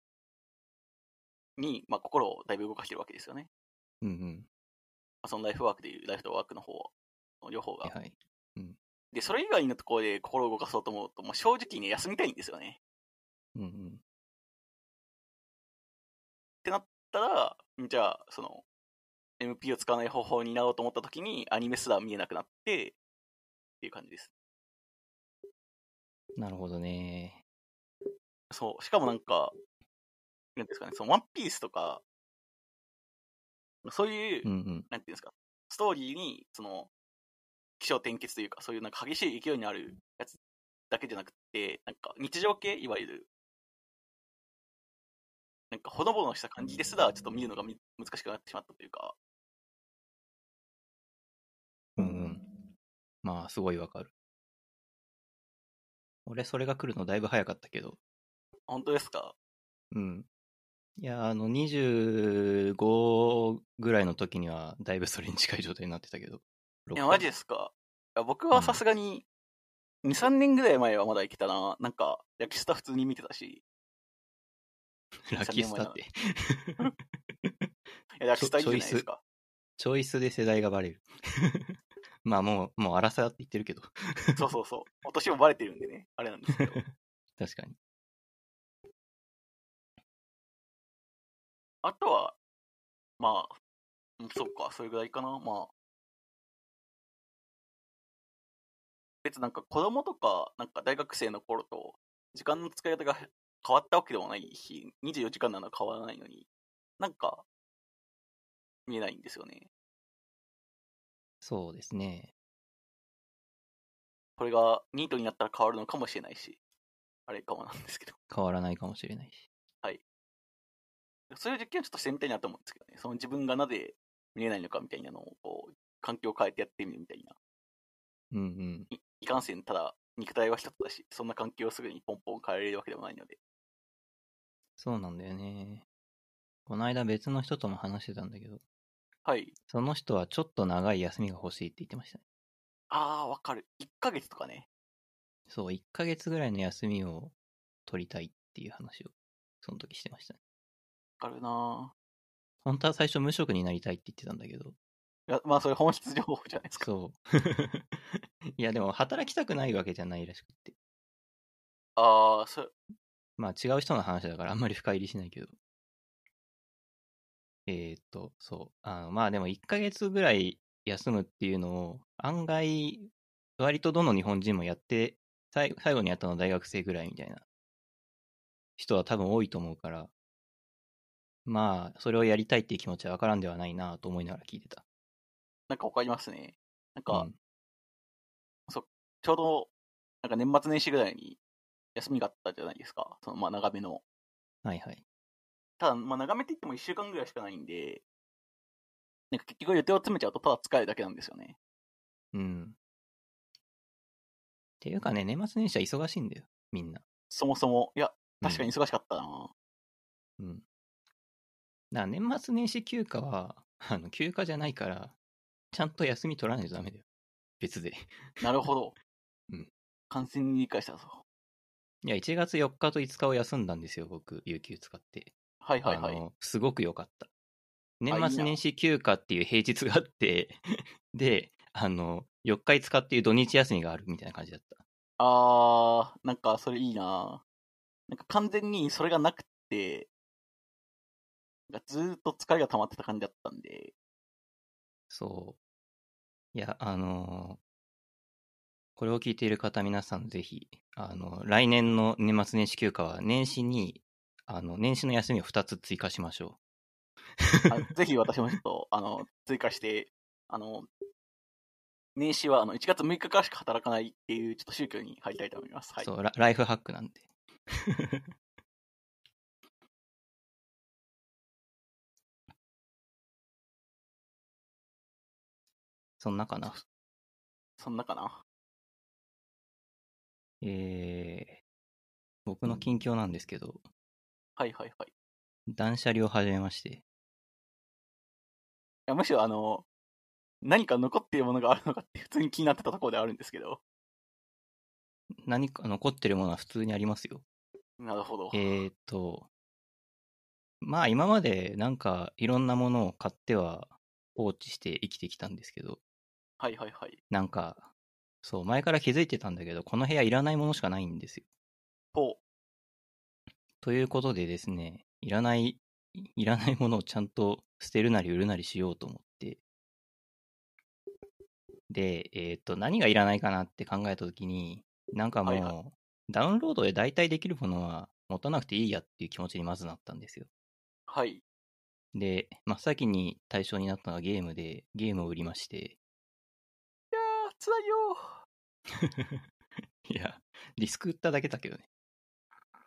に、まあ、心をだいぶ動かしてるわけですよね。うんうん。まあ、そのライフワークでいうライフとワークの方、両方が。はいはい。で、それ以外のところで心を動かそうと思うと、もう正直ね、休みたいんですよね。うんうん。ってなったら、じゃあ、その、MP を使わない方法になろうと思った時に、アニメすら見えなくなって、っていう感じです。なるほどね。そう。しかもなんか、なんていうんですかね、そのワンピースとか、そういう、うんうん。なんていうんですか、ストーリーに、その、気象転結というか、そういうなんか激しい勢いのあるやつだけじゃなくて、なんか日常系、いわゆる、なんかほのぼのした感じですら、ちょっと見るのがみ難しくなってしまったというか、うんうん。まあ、すごいわかる。俺、それが来るのだいぶ早かったけど。本当ですか？うん。いや、あの、25ぐらいの時には、だいぶそれに近い状態になってたけど。いや、マジですか？いや僕はさすがに、2、3年ぐらい前はまだいけたな。なんか、役スタ普通に見てたし、ラッキースタって。いや役スタいいじゃないですか。チョイスで世代がバレる。まあ、もう、もう、荒さって言ってるけど。そうそうそう。お年もバレてるんでね、あれなんですけど。確かに。あとは、まあ、うんそっか、それぐらいかな。まあ。別になんか子供とか、なんか大学生の頃と、時間の使い方が変わったわけでもないし、24時間なのは変わらないのに、なんか、見えないんですよね。そうですね。これがニートになったら変わるのかもしれないし、あれかもなんですけど。変わらないかもしれないし。そういう実験をちょっとしてみたいなと思うんですけどね。その自分がなぜ見えないのかみたいなのを、こう、環境を変えてやってみるみたいな。うんうん。いいかんせん、ただ、肉体は一つだし、そんな環境をすぐにポンポン変えられるわけでもないので。そうなんだよね。この間別の人とも話してたんだけど、はい。その人はちょっと長い休みが欲しいって言ってましたね。あー、わかる。1ヶ月とかね。そう、1ヶ月ぐらいの休みを取りたいっていう話を、その時してましたね。わかるな本当は最初無職になりたいって言ってたんだけど、ぁいや、まあ、それ本質情報じゃないですか。そう。いや、でも働きたくないわけじゃないらしくって。あー、それ、まあ違う人の話だからあんまり深入りしないけど。えー、っと、そう。あのまあでも1ヶ月ぐらい休むっていうのを案外、割とどの日本人もやって、最最後にやったのは大学生ぐらいみたいな人は多分多いと思うから、まあ、それをやりたいっていう気持ちはわからんではないなと思いながら聞いてた。なんかわかりますね。なんか、うん、ちょうど、なんか年末年始ぐらいに休みがあったじゃないですか。その、まあ、長めの。はいはい。ただ、まあ、長めって言っても1週間ぐらいしかないんで、なんか結局予定を詰めちゃうとただ使えるだけなんですよね。うん。っていうかね、年末年始は忙しいんだよ、みんな。そもそも。いや、確かに忙しかったな、うん。だから年末年始休暇は、あの、休暇じゃないから、ちゃんと休み取らないとダメだよ。別で。なるほど。うん。完全に理解したぞ。いや、1月4日と5日を休んだんですよ、僕、有給使って。はいはいはい。すごく良かった。年末年始休暇っていう平日があって、で、あの、4日5日っていう土日休みがあるみたいな感じだった。あー、なんかそれいいななんか完全にそれがなくて、なんかずーっと疲れが溜まってた感じだったんで、そう。いや、あのこれを聞いている方、皆さんぜひ、あの、来年の年末年始休暇は年始に、あの、年始の休みを2つ追加しましょあぜひ私もちょっと、あの、追加して、あの、年始はあの1月6日からしか働かないっていうちょっと宗教に入りたいと思います。う。はい。そうラ、ライフハックなんで。そんなかな？そんなかな？えー、僕の近況なんですけど、はいはいはい。い断捨離を始めまして、やむしろあの、何か残っているものがあるのかって普通に気になってたところではあるんですけど。何か残ってるものは普通にありますよ。なるほど。えーっと、まあ今までなんかいろんなものを買っては放置して生きてきたんですけど、はいはいはい。なんか、そう、前から気づいてたんだけど、この部屋いらないものしかないんですよ。ほということでですね、いらない、いらないものをちゃんと捨てるなり売るなりしようと思って。で、えーっと、何がいらないかなって考えたときに、なんかもう、はいはダウンロードで代替できるものは持たなくていいやっていう気持ちにまずなったんですよ。う。はい。で、真っ先に対象になったのがゲームで、ゲームを売りまして、いやー、辛いよ いや、ディスク売っただけだけどね。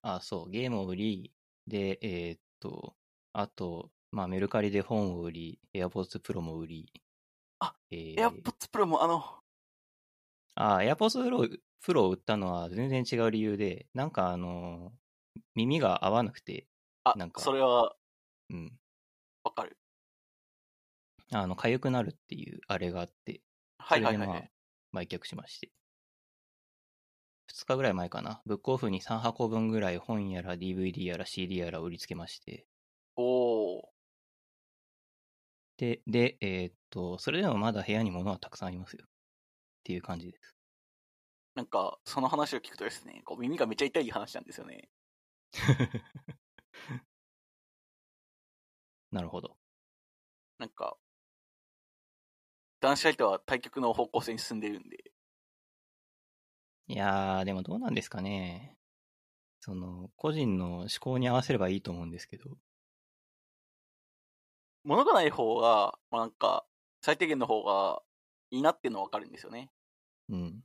あ、そう、ゲームを売り、で、えーっと、あと、まあ、メルカリで本を売り、AirPods Pro も売り。あ、えー、AirPods Pro もあの、あ、AirPods Pro, Pro を売ったのは全然違う理由で、なんかあの、耳が合わなくて、あなん、かそれはうん、わかる。あの、痒くなるっていうあれがあって、はいはいはい、それでまあ、売却しまして。2日ぐらい前かな。ブックオフに3箱分ぐらい本やら DVD やら CD やら売りつけまして。おー。で、で、えーっと、それでもまだ部屋に物はたくさんありますよ。っていう感じです。なんか、その話を聞くとですね、こう耳がめっちゃ痛い話なんですよね。なるほど。なんか、男子相手は対局の方向性に進んでいるんで、いやー、でもどうなんですかね。その、個人の思考に合わせればいいと思うんですけど。物がない方が、まあ、なんか、最低限の方がいいなっていうのはわかるんですよね。うん。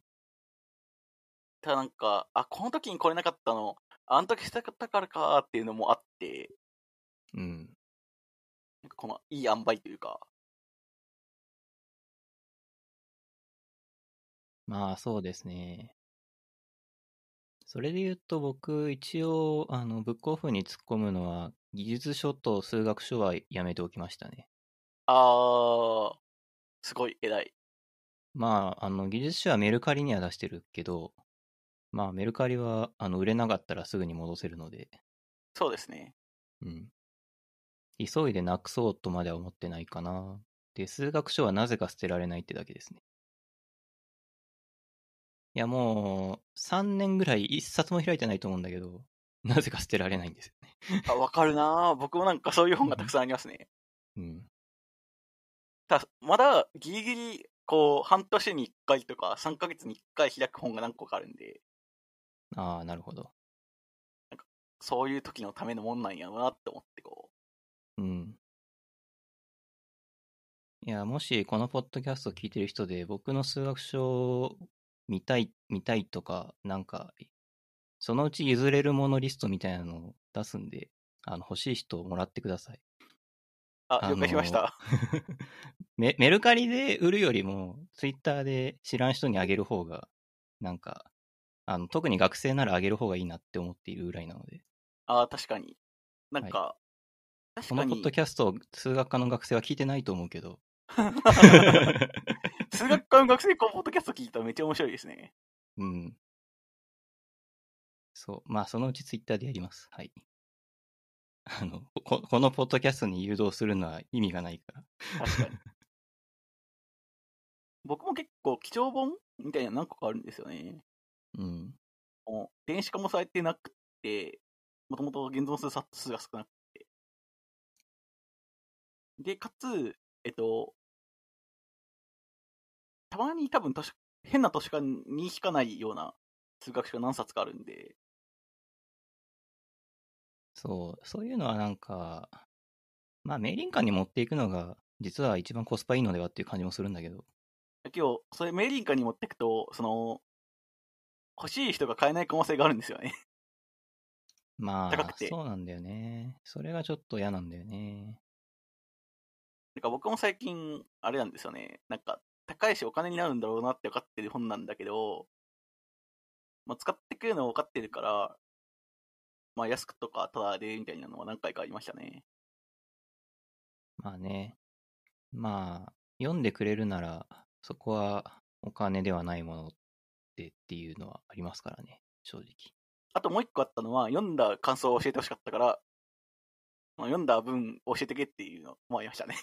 ただなんか、あ、この時に来れなかったの、あの時したかったからかっていうのもあって、うん。なんかこのいい塩梅というか、まあ、そうですね。それで言うと僕、一応、あの、ブックオフに突っ込むのは、技術書と数学書はやめておきましたね。あー、すごい偉い。まあ、あの、技術書はメルカリには出してるけど、まあ、メルカリは、あの、売れなかったらすぐに戻せるので、そうですね。うん。急いでなくそうとまでは思ってないかな。で、数学書はなぜか捨てられないってだけですね。いや、もう、3年ぐらい一冊も開いてないと思うんだけど、なぜか捨てられないんですよね。あ、わかるな僕もなんかそういう本がたくさんありますね。うん。ただ、まだギリギリ、こう、半年に1回とか、3ヶ月に1回開く本が何個かあるんで、ああ、なるほど。そういう時のためのもんなんやろなって思って、こうん。いや、もしこのポッドキャスト聞いてる人で僕の数学書を見たい、見たいとか、なんか、そのうち譲れるものリストみたいなのを出すんで、あの、欲しい人をもらってください。あ、あ了解しました。メメルカリで売るよりも、ツイッターで知らん人にあげる方が、なんか、あの特に学生ならあげる方がいいなって思っているぐらいなので、あ確かに。なんか、確かにこのポッド、キャストを数学科の学生は聞いてないと思うけど、数学科の学生このポッドキャスト聞いたらめっちゃ面白いですね。うん。そう。まあ、そのうちツイッターでやります。はい。あの、ここのポッドキャストに誘導するのは意味がないから。確かに。僕も結構貴重本みたいなの何個かあるんですよね。うん。もう電子化もされてなくて、もともと現存する冊数が少なくて。で、かつ、えっと、たまに多分図書変な図書館にしかないような数学書が何冊かあるんで、そう、そういうのはなんか、まあ、リン館に持っていくのが、実は一番コスパいいのではっていう感じもするんだけど、今日、それメーリンカに持ってくと、その、欲しい人が買えない可能性があるんですよね。まあ高く、てそうなんだよね。それがちょっと嫌なんだよね。なんか僕も最近、あれなんですよね。なんか、高いしお金になるんだろうなって分かってる本なんだけど、まあ、使ってくれるの分かってるから、まあ、安くとかタダでみたいなのは何回かありましたね。まあね。まあ、読んでくれるなら、そこはお金ではないものでっていうのはありますからね、正直。あともう一個あったのは、読んだ感想を教えてほしかったから、まあ、読んだ分教えてけっていうのもありましたね。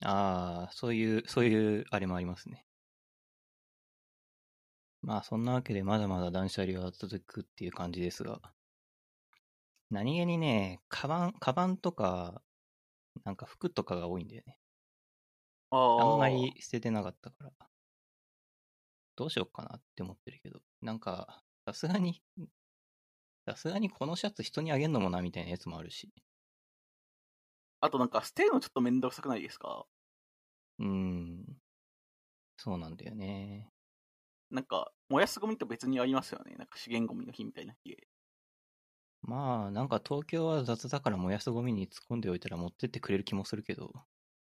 ああ、そういう、そういうあれもありますね。まあ、そんなわけでまだまだ断捨離は続くっていう感じですが、何気にね、カバン、カバンとか、なんか服とかが多いんだよね。あんまり捨ててなかったから、どうしようかなって思ってるけど、なんか、さすがに、さすがにこのシャツ人にあげんのもなみたいなやつもあるし、あとなんか捨てるのちょっとめんどくさくないですか？うーん、そうなんだよね。なんか、燃やすゴミと別にありますよね。なんか資源ゴミの日みたいな日で。まあ、なんか東京は雑だから燃やすゴミに突っ込んでおいたら持ってってくれる気もするけど、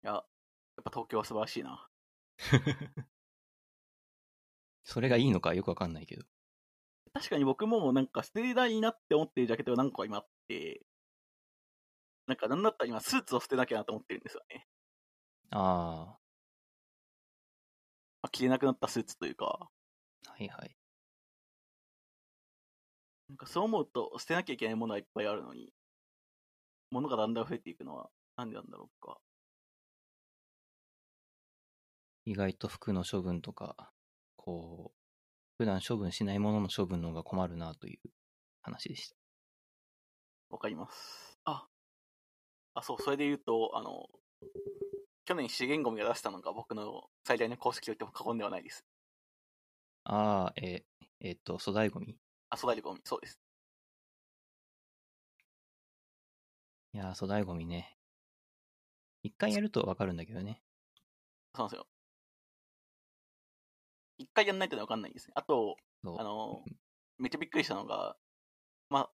いや、やっぱ東京は素晴らしいな。それがいいのかよくわかんないけど。確かに僕もなんか捨てないなって思ってるジャケットが何個か今あって、なんかなんだったら今スーツを捨てなきゃなと思ってるんですよね。あまあ、着れなくなったスーツというか、あ、はいはい。なんかそう思うと捨てなきゃいけないものはいっぱいあるのに、物がだんだん増えていくのはなんでなんだろうか。意外と服の処分とか、こう、普段処分しないものの処分の方が困るなという話でした。わかります。あ、あ、そう、それで言うと、あの、去年資源ゴミが出したのが僕の最大の功績と言っても過言ではないです。ああ、えーえっと、粗大ゴミ？あ、粗大ゴミ、そうです。いやー、粗大ゴミね。一回やるとわかるんだけどね。そうなんですよ。一回やんないとわかんないんですね。あと、そうあの、めっちゃびっくりしたのが、まあ、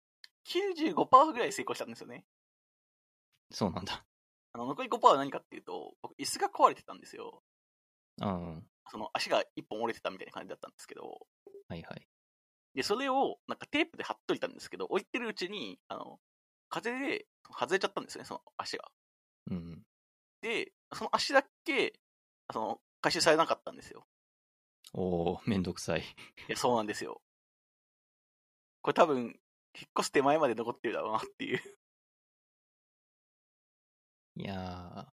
95%ぐらい成功したんですよね。そうなんだ。あの、残り5%は何かっていうと、僕、椅子が壊れてたんですよ。うん。その、足が一本折れてたみたいな感じだったんですけど、はいはい。で、それを、なんかテープで貼っといたんですけど、置いてるうちに、あの、風で外れちゃったんですよね、その足が。うん。で、その足だけ、その、回収されなかったんですよ。おー、めんどくさい。いや、そうなんですよ。これ多分、引っ越す手前まで残ってるだろうなっていう。いやー、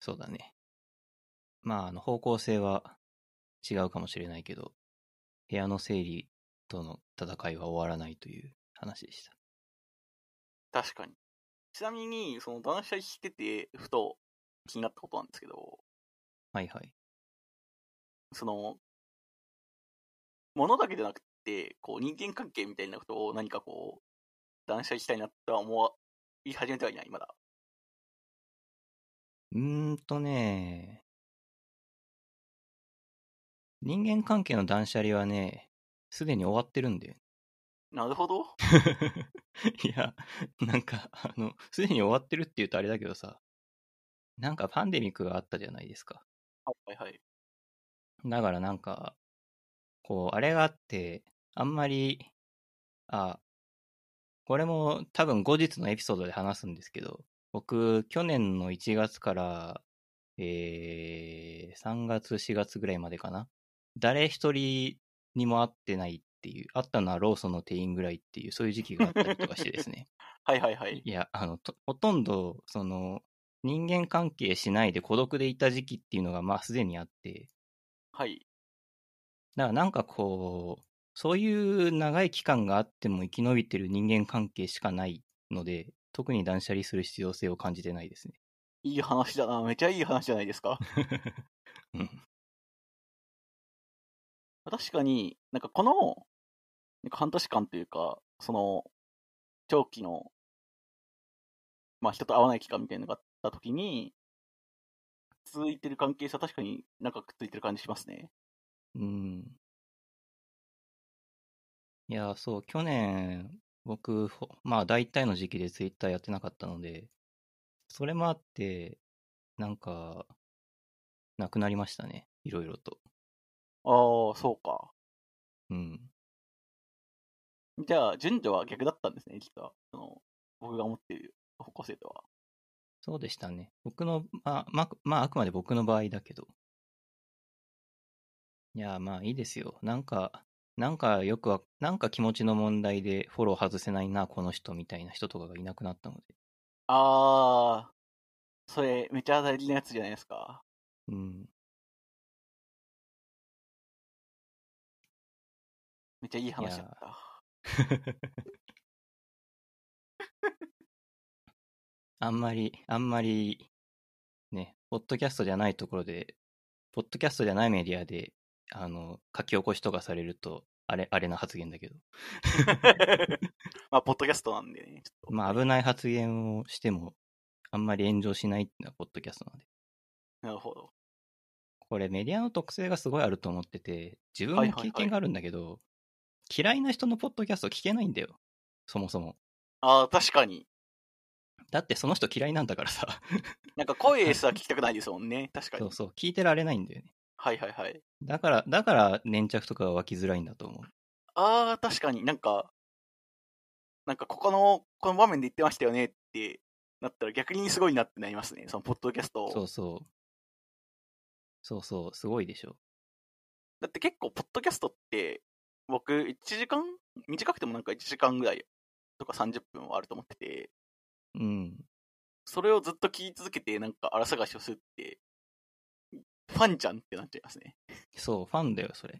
そうだね。まあ、あの、方向性は違うかもしれないけど、部屋の整理との戦いは終わらないという話でした。確かに。ちなみに、その断捨離してて、ふと気になったことなんですけど、はいはい。その、物だけじゃなくて、こう、人間関係みたいなことを何かこう、断捨離したいなとは思い始めてはいない、まだ。うーんとね、人間関係の断捨離はね、すでに終わってるんだよ。なるほど。いや、なんか、あの、すでに終わってるって言うとあれだけどさ、なんかパンデミックがあったじゃないですか。はいはいはい。だからなんか、こう、あれがあって、あんまり、あ、これも多分後日のエピソードで話すんですけど、僕、去年の1月から、えー、3月、4月ぐらいまでかな。誰一人にも会ってないっていう、会ったのはローソンの店員ぐらいっていう、そういう時期があったりとかしてですね。はいはいはい。いや、あの、とほとんど、その、人間関係しないで孤独でいた時期っていうのが、まあ、すでにあって、はい。だからなんかこう、そういう長い期間があっても生き延びてる人間関係しかないので、特に断捨離する必要性を感じてないですね。いい話だな。めちゃいい話じゃないですか。うん。確かに、なんかこの、なんか半年間というか、その、長期の、まあ人と会わない期間みたいなのがあった時に、続いてる関係性は確かになんかくっついてる感じしますね。うん。いや、そう、去年、僕、ほまあ大体の時期でツイッターやってなかったので、それもあって、なんか、なくなりましたね。いろいろと。ああ、そうか。うん。じゃあ、順序は逆だったんですね、実は。その、僕が思っている方向性とは。そうでしたね。僕の、まあ、まあ、まあ、あくまで僕の場合だけど。いや、まあいいですよ。なんか、なんかよくは、なんか気持ちの問題でフォロー外せないな、この人みたいな人とかがいなくなったので。ああ、それ、めちゃ大事なやつじゃないですか。うん。めっちゃいい話だった。あんまり、あんまり、ね、ポッドキャストじゃないところで、ポッドキャストじゃないメディアで、あの、書き起こしとかされると、あれ、あれな発言だけど。まあ、ポッドキャストなんでね。まあ危ない発言をしても、あんまり炎上しないっていうのはポッドキャストなんで。なるほど。これメディアの特性がすごいあると思ってて、自分もはいはいはい経験があるんだけど、嫌いな人のポッドキャスト聞けないんだよ。そもそも。ああ、確かに。だってその人嫌いなんだからさ。なんか声すら聞きたくないですもんね。確かにそう。そう、聞いてられないんだよね。はいはいはい。だから、だから粘着とかが湧きづらいんだと思う。ああ、確かになんか、なんかここの、この場面で言ってましたよねってなったら逆にすごいなってなりますね。そのポッドキャストをそうそう。そうそう、すごいでしょ。だって結構、ポッドキャストって、僕、1時間？短くてもなんか1時間ぐらいとか30分はあると思ってて、うん。それをずっと聞き続けて、なんか荒探しをするって、ファンじゃんってなっちゃいますね。そう、ファンだよ、それ。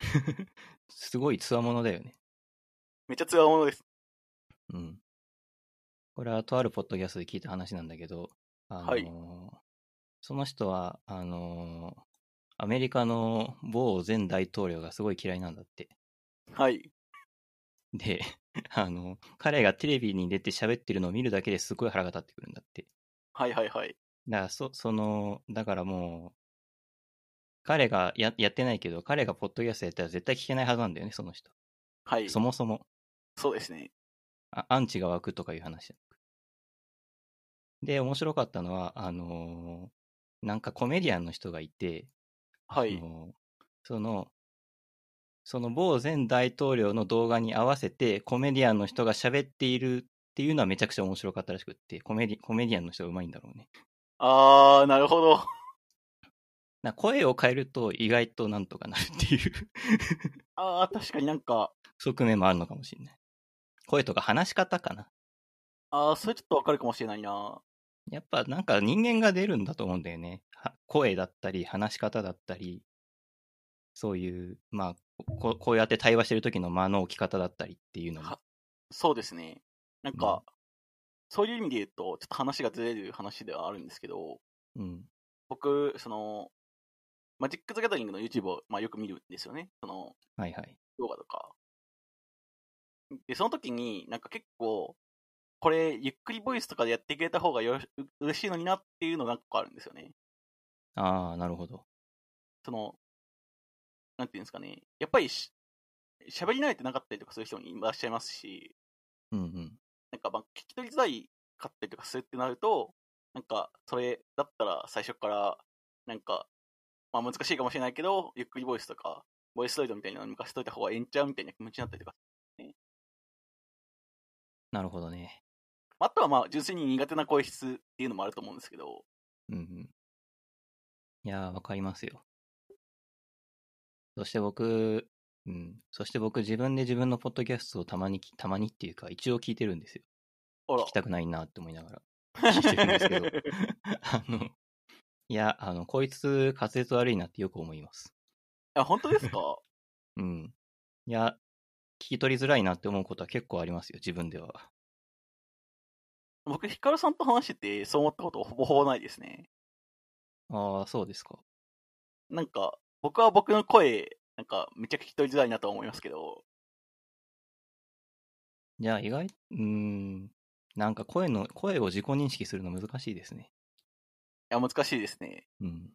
すごい強者だよね。めっちゃ強いものです。うん。これはとあるポッドキャストで聞いた話なんだけど、あのーはいその人は、あのーアメリカの某前大統領がすごい嫌いなんだって。はい。で、あの、彼がテレビに出て喋ってるのを見るだけですごい腹が立ってくるんだって。はいはいはい。だから、そ、その、だからもう、彼がややってないけど、彼がポッドキャストやったら絶対聞けないはずなんだよね、その人。はい。そもそも。そうですね。あアンチが湧くとかいう話じゃなくで、面白かったのは、あのーなんかコメディアンの人がいて、はいあ。のーその、その某前大統領の動画に合わせてコメディアンの人が喋っているっていうのはめちゃくちゃ面白かったらしくって、コメディコメディアンの人がうまいんだろうね。あー、なるほど。な声を変えると意外となんとかなるっていうあー、確かになんか、側面もあるのかもしれない。声とか話し方かな。あー、それちょっとわかるかもしれないな。やっぱなんか人間が出るんだと思うんだよね。は声だったり、話し方だったり、そういう、まあ、ここうやって対話してる時の間の置き方だったりっていうのもは。そうですね。なんか、そういう意味で言うと、ちょっと話がずれる話ではあるんですけど、うん。僕、その、マジック・ザ・ギャザリングの YouTube を、まあ、よく見るんですよね。その、はいはい。動画とか。で、その時に、なんか結構、これ、ゆっくりボイスとかでやってくれた方がよろし嬉しいのになっていうのが何個かあるんですよね。ああ、なるほど。その、なんていうんですかね。やっぱりし、喋り慣れてなかったりとかする人もいらっしゃいますし、うんうん。なんかまあ聞き取りづらいかったりとかするってなると、なんか、それだったら最初から、なんか、まあ難しいかもしれないけど、ゆっくりボイスとか、ボイスロイドみたいなの抜かしといた方がええんちゃうみたいな気持ちになったりとか。なるほどね。あとはまあ、純粋に苦手な声質っていうのもあると思うんですけど、うんうん。いやー、わかりますよ。そして僕、うん。そして僕、自分で自分のポッドキャストをたまにき、たまにっていうか、一応聞いてるんですよ。聞き。たくないなって思いながら。聞いてるんですけど あの、いや、あの、こいつ滑舌悪いなってよく思います。あ、本当ですか？うん。いや、聞き取りづらいなって思うことは結構ありますよ、自分では。僕、ヒカルさんと話してて、そう思ったことほぼほぼないですね。ああ、そうですか。なんか、僕は僕の声、なんか、めちゃくちゃ聞き取りづらいなとは思いますけど、じゃあ、意外、うーん。なんか声の、声を自己認識するの難しいですね。いや、難しいですね。うん。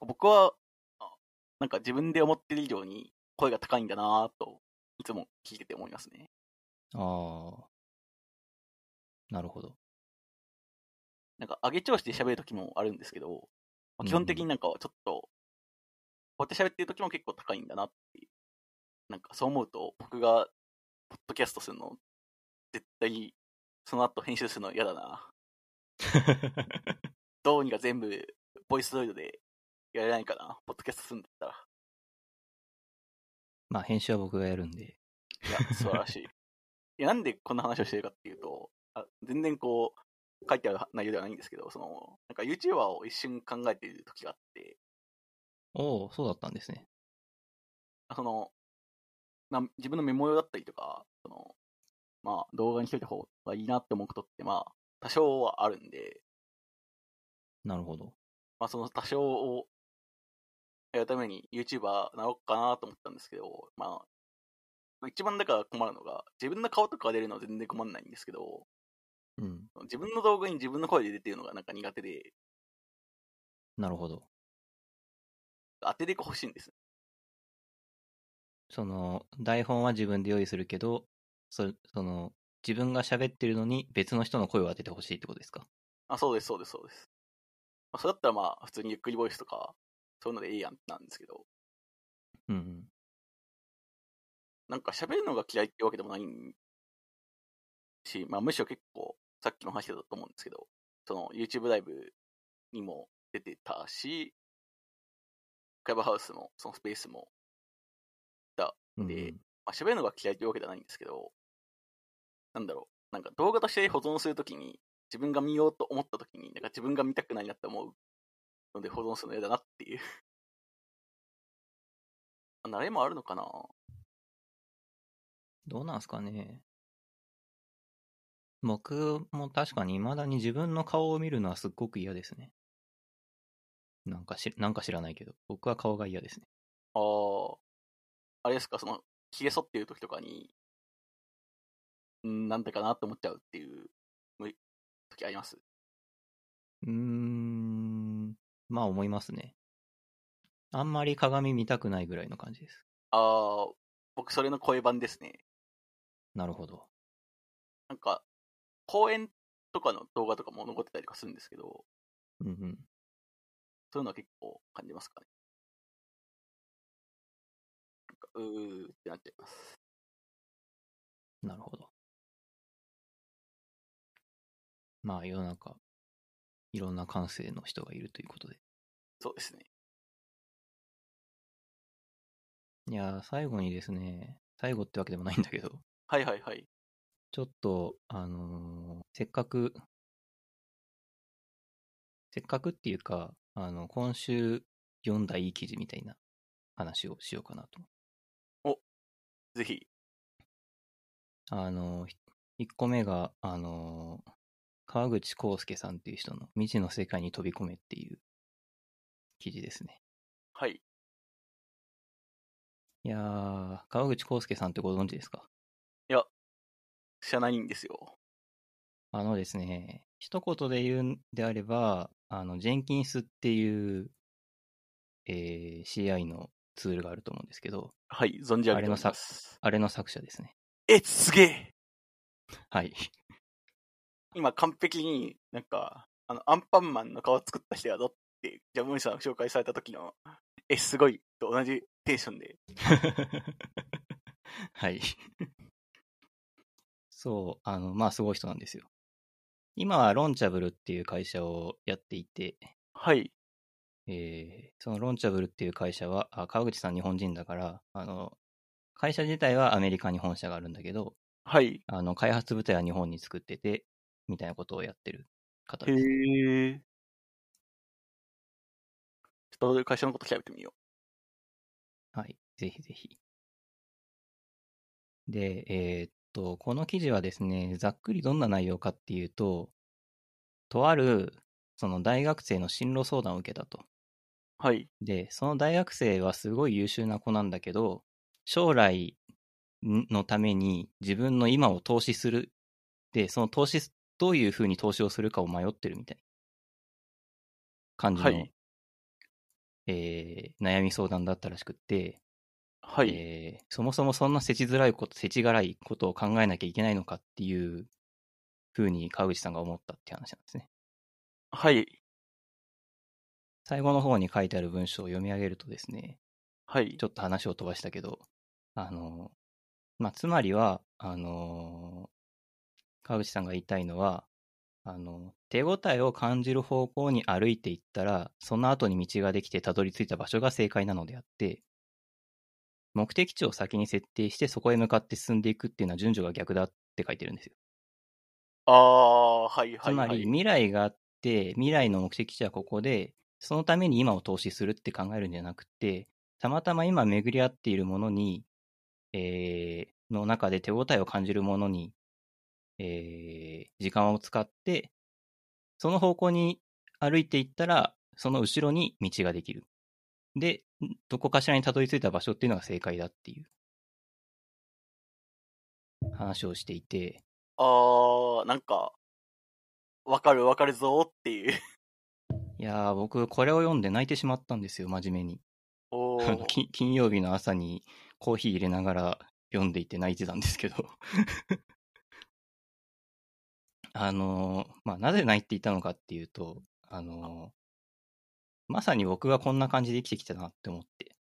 僕は、あなんか自分で思ってる以上に声が高いんだなぁと、いつも聞いてて思いますね。ああ。なるほど。なんか上げ調子で喋る時もあるんですけど、まあ基本的になんかちょっと、こうやって喋ってる時も結構高いんだなっていう。なんかそう思うと、僕が、ポッドキャストするの、絶対、その後編集するの嫌だな。どうにか全部、ボイスロイドでやれないかな？ポッドキャストするんだったら。まあ、編集は僕がやるんで。いや、素晴らしい。いや、なんでこんな話をしてるかっていうと、あ全然こう、書いてある内容ではないんですけど、その、なんか YouTuber を一瞬考えている時があって、おお、そうだったんですね。その、な自分のメモ用だったりとか、その、まあ、動画にしといた方がいいなって思うことって、まあ、多少はあるんで、なるほど。まあ、その多少をやるために YouTuber なろうかなと思ったんですけど、まあ、一番だから困るのが、自分の顔とかが出るのは全然困んないんですけど、うん。自分の動画に自分の声で出てるのがなんか苦手で、なるほど。当てで欲しいんです。その、台本は自分で用意するけど、そその、自分が喋ってるのに別の人の声を当ててほしいってことですか？あ、そうです、そうです、そうです。まあ、それだったらまあ、普通にゆっくりボイスとか、そういうのでいいやんなんですけど、うんうん。なんか喋るのが嫌いってわけでもないし、まあむしろ結構、さっきの話だと思うんですけど、その YouTube ライブにも出てたし、クラブハウスのそのスペースも、うんでまあ喋るのが嫌いってわけではないんですけど、なんだろう、なんか動画として保存するときに、自分が見ようと思ったときに、なんか自分が見たくないなって思うので保存するの嫌だなっていう。慣れもあるのかな？どうなんすかね。僕も確かに未だに自分の顔を見るのはすっごく嫌ですね。なんかし、なんか知らないけど、僕は顔が嫌ですね。ああ、あれですか、その、髭剃ってる時とかに、なんでかなって思っちゃうっていう、む時あります？うーん、まあ思いますね。あんまり鏡見たくないぐらいの感じです。ああ、僕それの声版ですね。なるほど。なんか、公演とかの動画とかも残ってたりとかするんですけど、うんうん。そういうのは結構感じますかね。うーってなっちゃいます。なるほど。まあ世の中、いろんな感性の人がいるということで。そうですね。いやー、最後にですね、最後ってわけでもないんだけど、はいはいはい。ちょっと、あのーせっかく、せっかくっていうか、あの、今週読んだいい記事みたいな話をしようかなと。ぜひ。あの、1個目が、あの、川口康介さんっていう人の未知の世界に飛び込めっていう記事ですね。はい。いやー、川口康介さんってご存知ですか？知らないんですよ。あのですね、一言で言うんであれば、あの、ジェンキンスっていう、えー CI のツールがあると思うんですけど、はい、存じ上げておりあれのさます。あれの作者ですね。え、すげえはい。今完璧になんか、あの、アンパンマンの顔作った人やぞって、ジャムおじさんが紹介された時の、え、すごいと同じテンションで。はい。そう、あの、まあ、すごい人なんですよ。今はロンチャブルっていう会社をやっていて、はい。えーそのロンチャブルっていう会社は、あ川口さん日本人だから、あの、会社自体はアメリカに本社があるんだけど、はい。あの、開発部隊は日本に作ってて、みたいなことをやってる方へです。え。ちょっと会社のこと調べてみよはい。ぜひぜひ。で、えーっと、この記事はですね、ざっくりどんな内容かっていうと、とある、その大学生の進路相談を受けたと。う。はい。で、その大学生はすごい優秀な子なんだけど、将来のために自分の今を投資する。で、その投資、どういうふうに投資をするかを迷ってるみたいな感じの、はいえー悩み相談だったらしくって、はい。えーそもそもそんな世知づらいこと、世知辛いことを考えなきゃいけないのかっていうふうに川口さんが思ったって話なんですね。はい。最後の方に書いてある文章を読み上げるとですね、はいち。ょっと話を飛ばしたけど、あの、まあ、つまりは、あの、川口さんが言いたいのは、あの、手応えを感じる方向に歩いていったら、その後に道ができてたどり着いた場所が正解なのであって、目的地を先に設定してそこへ向かって進んでいくっていうのは順序が逆だって書いてるんですよ。ああ、はいはい、はい。つまり未来があって、未来の目的地はここで、そのために今を投資するって考えるんじゃなくて、たまたま今巡り合っているものに、えーの中で手応えを感じるものに、えー時間を使って、その方向に歩いていったら、その後ろに道ができる。で、どこかしらにたどり着いた場所っていうのが正解だっていう話をしていて、ああ、なんか、わかるわかるぞーっていう。いやー、僕、これを読んで泣いてしまったんですよ、真面目に。お金曜日の朝にコーヒー入れながら読んでいて泣いてたんですけど。あのーまあ、なぜ泣いていたのかっていうと、あのーまさに僕はこんな感じで生きてきたなって思って。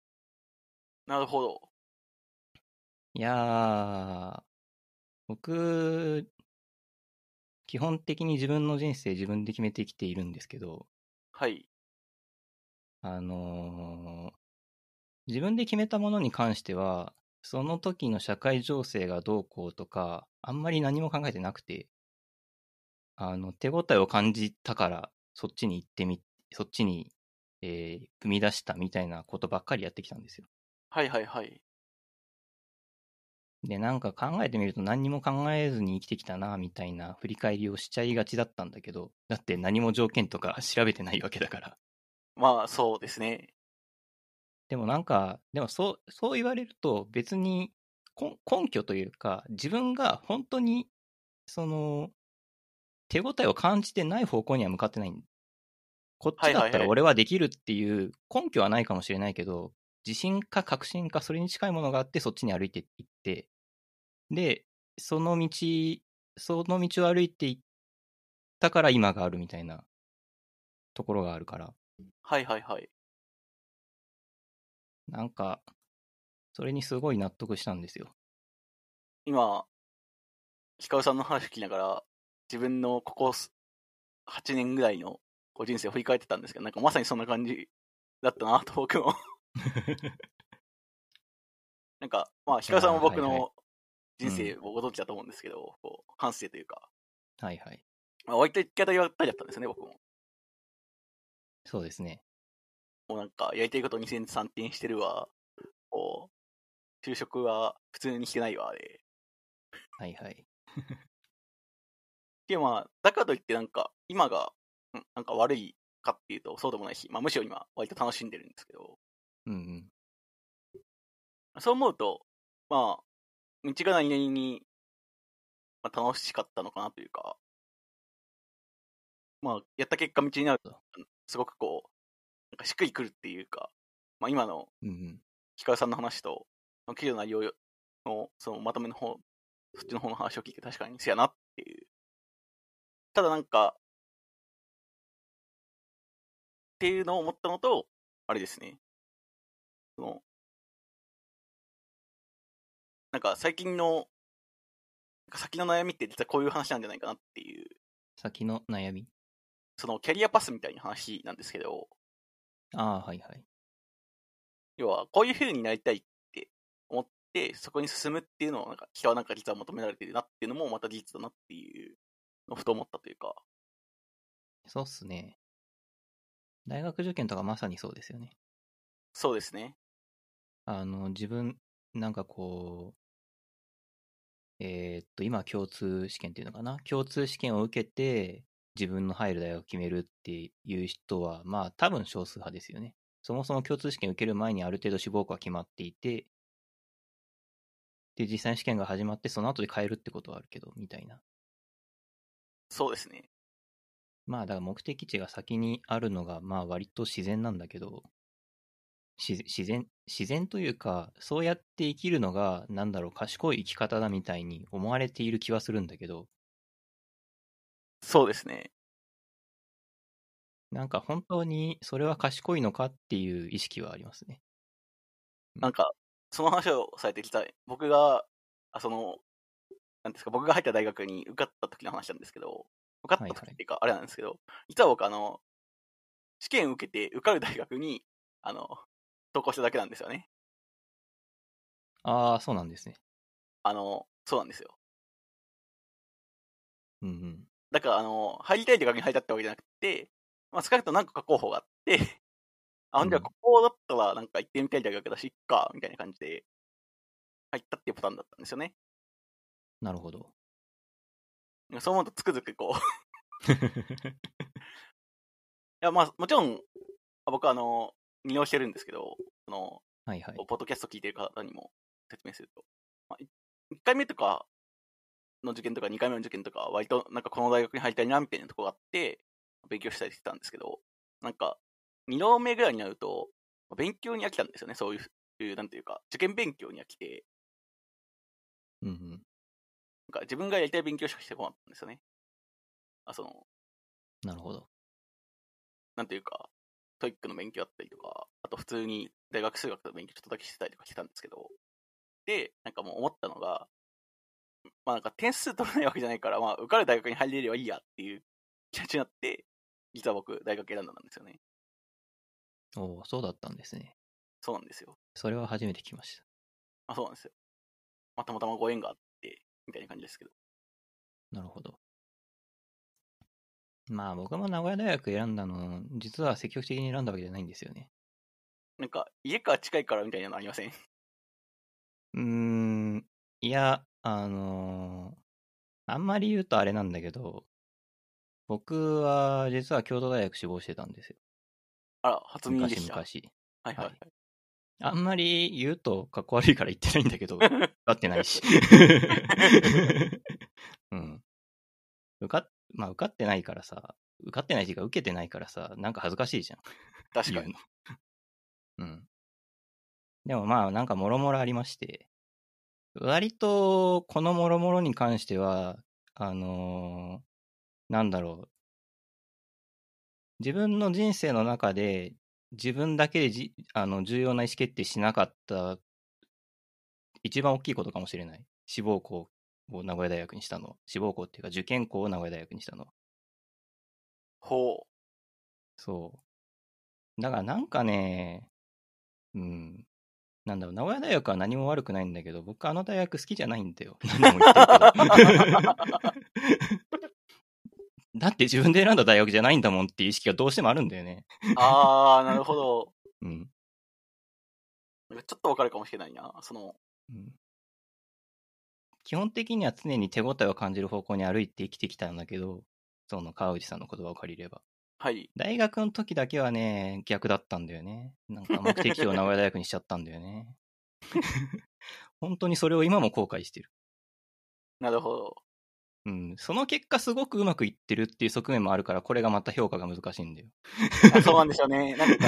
なるほど。いやー、僕、基本的に自分の人生自分で決めてきているんですけど、はい。あのー自分で決めたものに関しては、その時の社会情勢がどうこうとか、あんまり何も考えてなくて、あの、手応えを感じたから、そっちに行ってみ、そっちに、えー踏み出したみたいなことばっかりやってきたんですよ。はいはいはい。で、なんか考えてみると何にも考えずに生きてきたな、みたいな振り返りをしちゃいがちだったんだけど、だって何も条件とか 調べてないわけだから。まあ、そうですね。でもなんか、でもそう、そう言われると別に根根拠というか、自分が本当に、その、手応えを感じてない方向には向かってない。こっちだったら俺はできるっていう根拠はないかもしれないけど、自信か確信かそれに近いものがあってそっちに歩いていって、で、その道、その道を歩いていったから今があるみたいなところがあるから。はいはいはい。なんか、それにすごい納得したんですよ。今、ヒカルさんの話聞きながら、自分のここす8年ぐらいのこう人生を振り返ってたんですけど、なんかまさにそんな感じだったなと僕も。なんか、まあ、ヒカルさんも僕の人生をご存知だと思うんですけど、こう反省というか、はいはい。まあ、割と一回だけやったりだったんですよね、僕も。そうですね。もうなんか、やりたいこと2003点してるわ、こう、就職は普通にしてないわ、で。はいはい。で、まあ、だからといってなんか、今が、んなんか悪いかっていうと、そうでもないし、まあ、むしろ今、割と楽しんでるんですけど、うんうん。そう思うと、まあ、道が何々に、まあ、楽しかったのかなというか、まあ、やった結果道になると、すごくこう、なんかしっくりくるっていうか、まあ、今のうんうん。ヒカルさんの話と、記事の内容の、そのまとめの方、そっちの方の話を聞いて確かにせやなっていうただなんか、っていうのを思ったのと、あれですね。その、なんか最近の、先の悩みって実はこういう話なんじゃないかなっていう、先の悩み？そのキャリアパスみたいな話なんですけど、ああ、はいはい。要はこういう風になりたいって思って、そこに進むっていうのをなんか人はなんか実は求められてるなっていうのもまた事実だなっていうふと思ったというか、そうっすね。大学受験とかまさにそうですよね。そうですね。あの、自分、なんかこう、えーっと、今共通試験っていうのかな？共通試験を受けて、自分の入る大学を決めるっていう人は、まあ多分少数派ですよね。そもそも共通試験受ける前にある程度志望校は決まっていて、で、実際に試験が始まって、その後で変えるってことはあるけど、みたいな。そうですね。まあ、だから目的地が先にあるのが、まあ割と自然なんだけど、し自然、自然というか、そうやって生きるのが、なんだろう、賢い生き方だみたいに思われている気はするんだけど、そうですね。なんか本当にそれは賢いのかっていう意識はありますね。なんか、その話をされてきた、僕が、あその、なんですか、僕が入った大学に受かった時の話なんですけど、受かった時っていうか、あれなんですけど、実は僕、あの、試験受けて受かる大学に、あの、投稿しただけなんですよね。ああ、そうなんですね。あの、そうなんですよ。うんうん。だから、あの、入りたい大学に入ったってわけじゃなくて、まあ、少なくとも何個か候補があって、あ、ほんじゃここだったらなんか行ってみたい大学だし、いっか、みたいな感じで、入ったっていうパターンだったんですよね。なるほど。そう思うとつくづくこう、いや、まあ、もちろん、あ僕はあの、利用してるんですけど、その、はいはい。ポッドキャスト聞いてる方にも説明すると、まあ、1回目とかの受験とか2回目の受験とかは割となんかこの大学に入りたいなみたいなところがあって、勉強したりしてたんですけど、なんか、2度目ぐらいになると、勉強に飽きたんですよね、そういう、なんていうか、受験勉強に飽きて、うんうん。なんか自分がやりたい勉強しかしてこなかったんですよね。あ、その、なるほど。なんていうか、 TOEIC の勉強だったりとか、あと普通に大学数学の勉強ちょっとだけしてたりとかしてたんですけど、で、なんかもう思ったのが、まあなんか点数取らないわけじゃないから、まあ受かる大学に入れればいいやっていう気持ちになって、実は僕大学選んだんですよね。おお、そうだったんですね。そうなんですよ。それは初めて聞きました。あ、そうなんですよ。まあたまたまご縁がみたいな感じですけど。なるほど。まあ僕も名古屋大学選んだの、実は積極的に選んだわけじゃないんですよね。なんか、家から近いからみたいなのありません？うーん、いや、あのーあんまり言うとあれなんだけど、僕は実は京都大学志望してたんですよ。あら、初耳で昔した。々。はいはいはい。あんまり言うとかっこ悪いから言ってないんだけど、受かってないし。うん。受かっ、まあ受かってないからさ、受かってないっていうか受けてないからさ、なんか恥ずかしいじゃん。確かに。言うの。うん。でもまあなんかもろもろありまして、割とこのもろもろに関しては、あのーなんだろう。自分の人生の中で自分だけでじあの重要な意思決定しなかった一番大きいことかもしれない。志望校を名古屋大学にしたの。志望校っていうか受験校を名古屋大学にしたの。ほそう。だからなんかね、うん。なんだろう、名古屋大学は何も悪くないんだけど、僕あの大学好きじゃないんだよ。何度も言ってるけど。だって自分で選んだ大学じゃないんだもんっていう意識がどうしてもあるんだよね。う。あー、なるほど。うん。なんかちょっとわかるかもしれないな。その、うん基本的には常に手応えを感じる方向に歩いて生きてきたんだけど、その川内さんの言葉を借りれば。はい。大学の時だけはね、逆だったんだよね。なんか目的地を名古屋大学にしちゃったんだよね。本当にそれを今も後悔してる。なるほど。うん。その結果すごくうまくいってるっていう側面もあるから、これがまた評価が難しいんだよ。あそうなんですよね。なんか、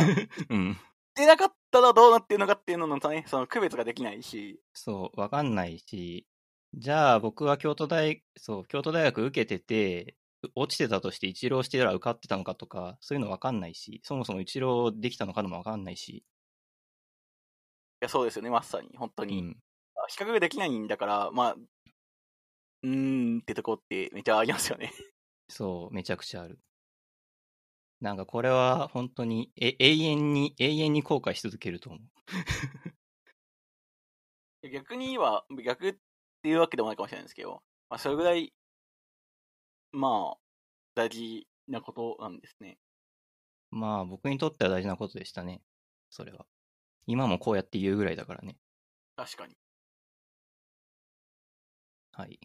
うん。出なかったらどうなってるのかっていうののとね、その区別ができないし、そう、わかんないし、じゃあ僕は京都大、そう、京都大学受けてて、落ちてたとして一浪してたら受かってたのかとか、そういうの分かんないし、そもそも一浪できたのかも分かんないし。いや、そうですよね、まさに。本当に。うん、比較ができないんだから、まあ、うーんってとこってめちゃありますよね。そう、めちゃくちゃある。なんかこれは本当にえ永遠に、永遠に後悔し続けると思う。逆には、逆っていうわけでもないかもしれないんですけど、まあ、それぐらい、まあ、大事なことなんですね。まあ、僕にとっては大事なことでしたね。それは。今もこうやって言うぐらいだからね。確かに。はい。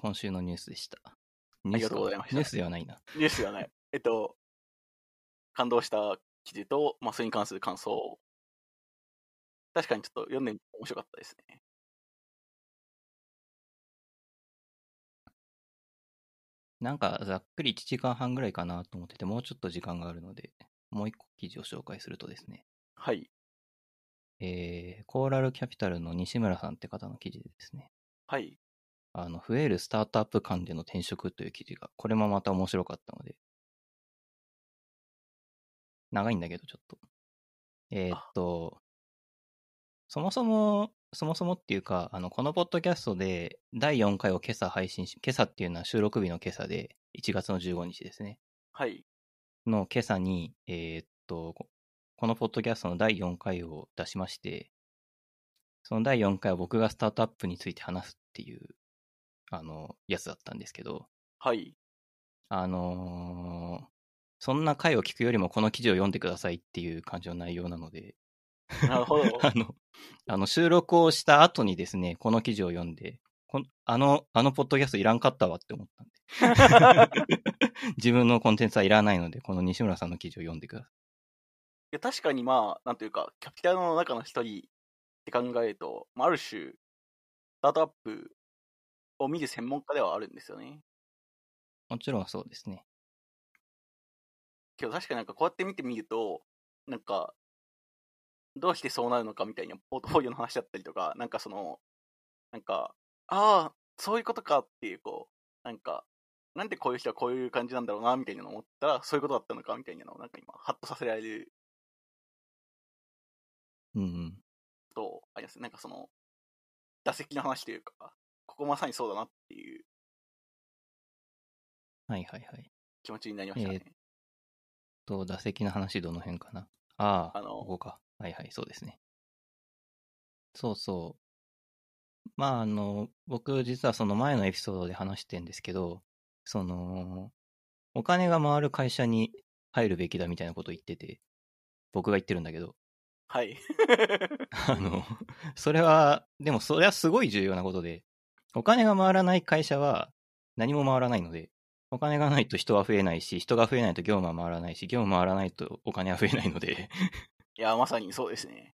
今週のニュースでした。ニュースありがとうございました。ニュースではないな。ニュースない。えっと、感動した記事と、まあ、それに関する感想。確かにちょっと読んでみて面白かったですね。なんかざっくり1時間半ぐらいかなと思ってて、もうちょっと時間があるので、もう一個記事を紹介するとですね。はい。えー、コーラルキャピタルの西村さんって方の記事でですね。はい。あの、増えるスタートアップ間での転職という記事が、これもまた面白かったので、長いんだけど、ちょっと。えー、っと、そもそも、そもそもっていうか、あの、このポッドキャストで第4回を今朝配信し、今朝っていうのは収録日の今朝で、1月の15日ですね。はい。の今朝に、えー、っと、このポッドキャストの第4回を出しまして、その第4回は僕がスタートアップについて話すっていう、あの、やつだったんですけど、はい。あのー、そんな回を聞くよりもこの記事を読んでくださいっていう感じの内容なので、なるほど。あの、あの収録をした後にですね、この記事を読んで、こあの、あのポッドキャストいらんかったわって思ったんで。自分のコンテンツはいらないので、この西村さんの記事を読んでください。いや、確かにまあ、なんというか、キャピタルの中の一人って考えると、まあ、ある種、スタートアップを見る専門家ではあるんですよね。もちろんそうですね。けど確かになんかこうやって見てみると、なんか、どうしてそうなるのかみたいなポートフォリオの話だったりとか、なんかその、なんか、ああ、そういうことかっていう、こう、なんか、なんでこういう人はこういう感じなんだろうな、みたいなのを思ったら、そういうことだったのか、みたいなのを、なんか今、ハッとさせられる。うんうん。と、ありますなんかその、打席の話というか、ここまさにそうだなっていう。はいはいはい。気持ちになりましたね。えー、と、打席の話どの辺かな？ああ、あのここか。はいはい、そうですね。そうそう。まあ、あの、僕実はその前のエピソードで話してんですけど、その、お金が回る会社に入るべきだみたいなことを言ってて、僕が言ってるんだけど。はい。あの、それは、でもそれはすごい重要なことで、お金が回らない会社は何も回らないので、お金がないと人は増えないし、人が増えないと業務は回らないし、業務回らないとお金は増えないのでいや、まさにそうですね。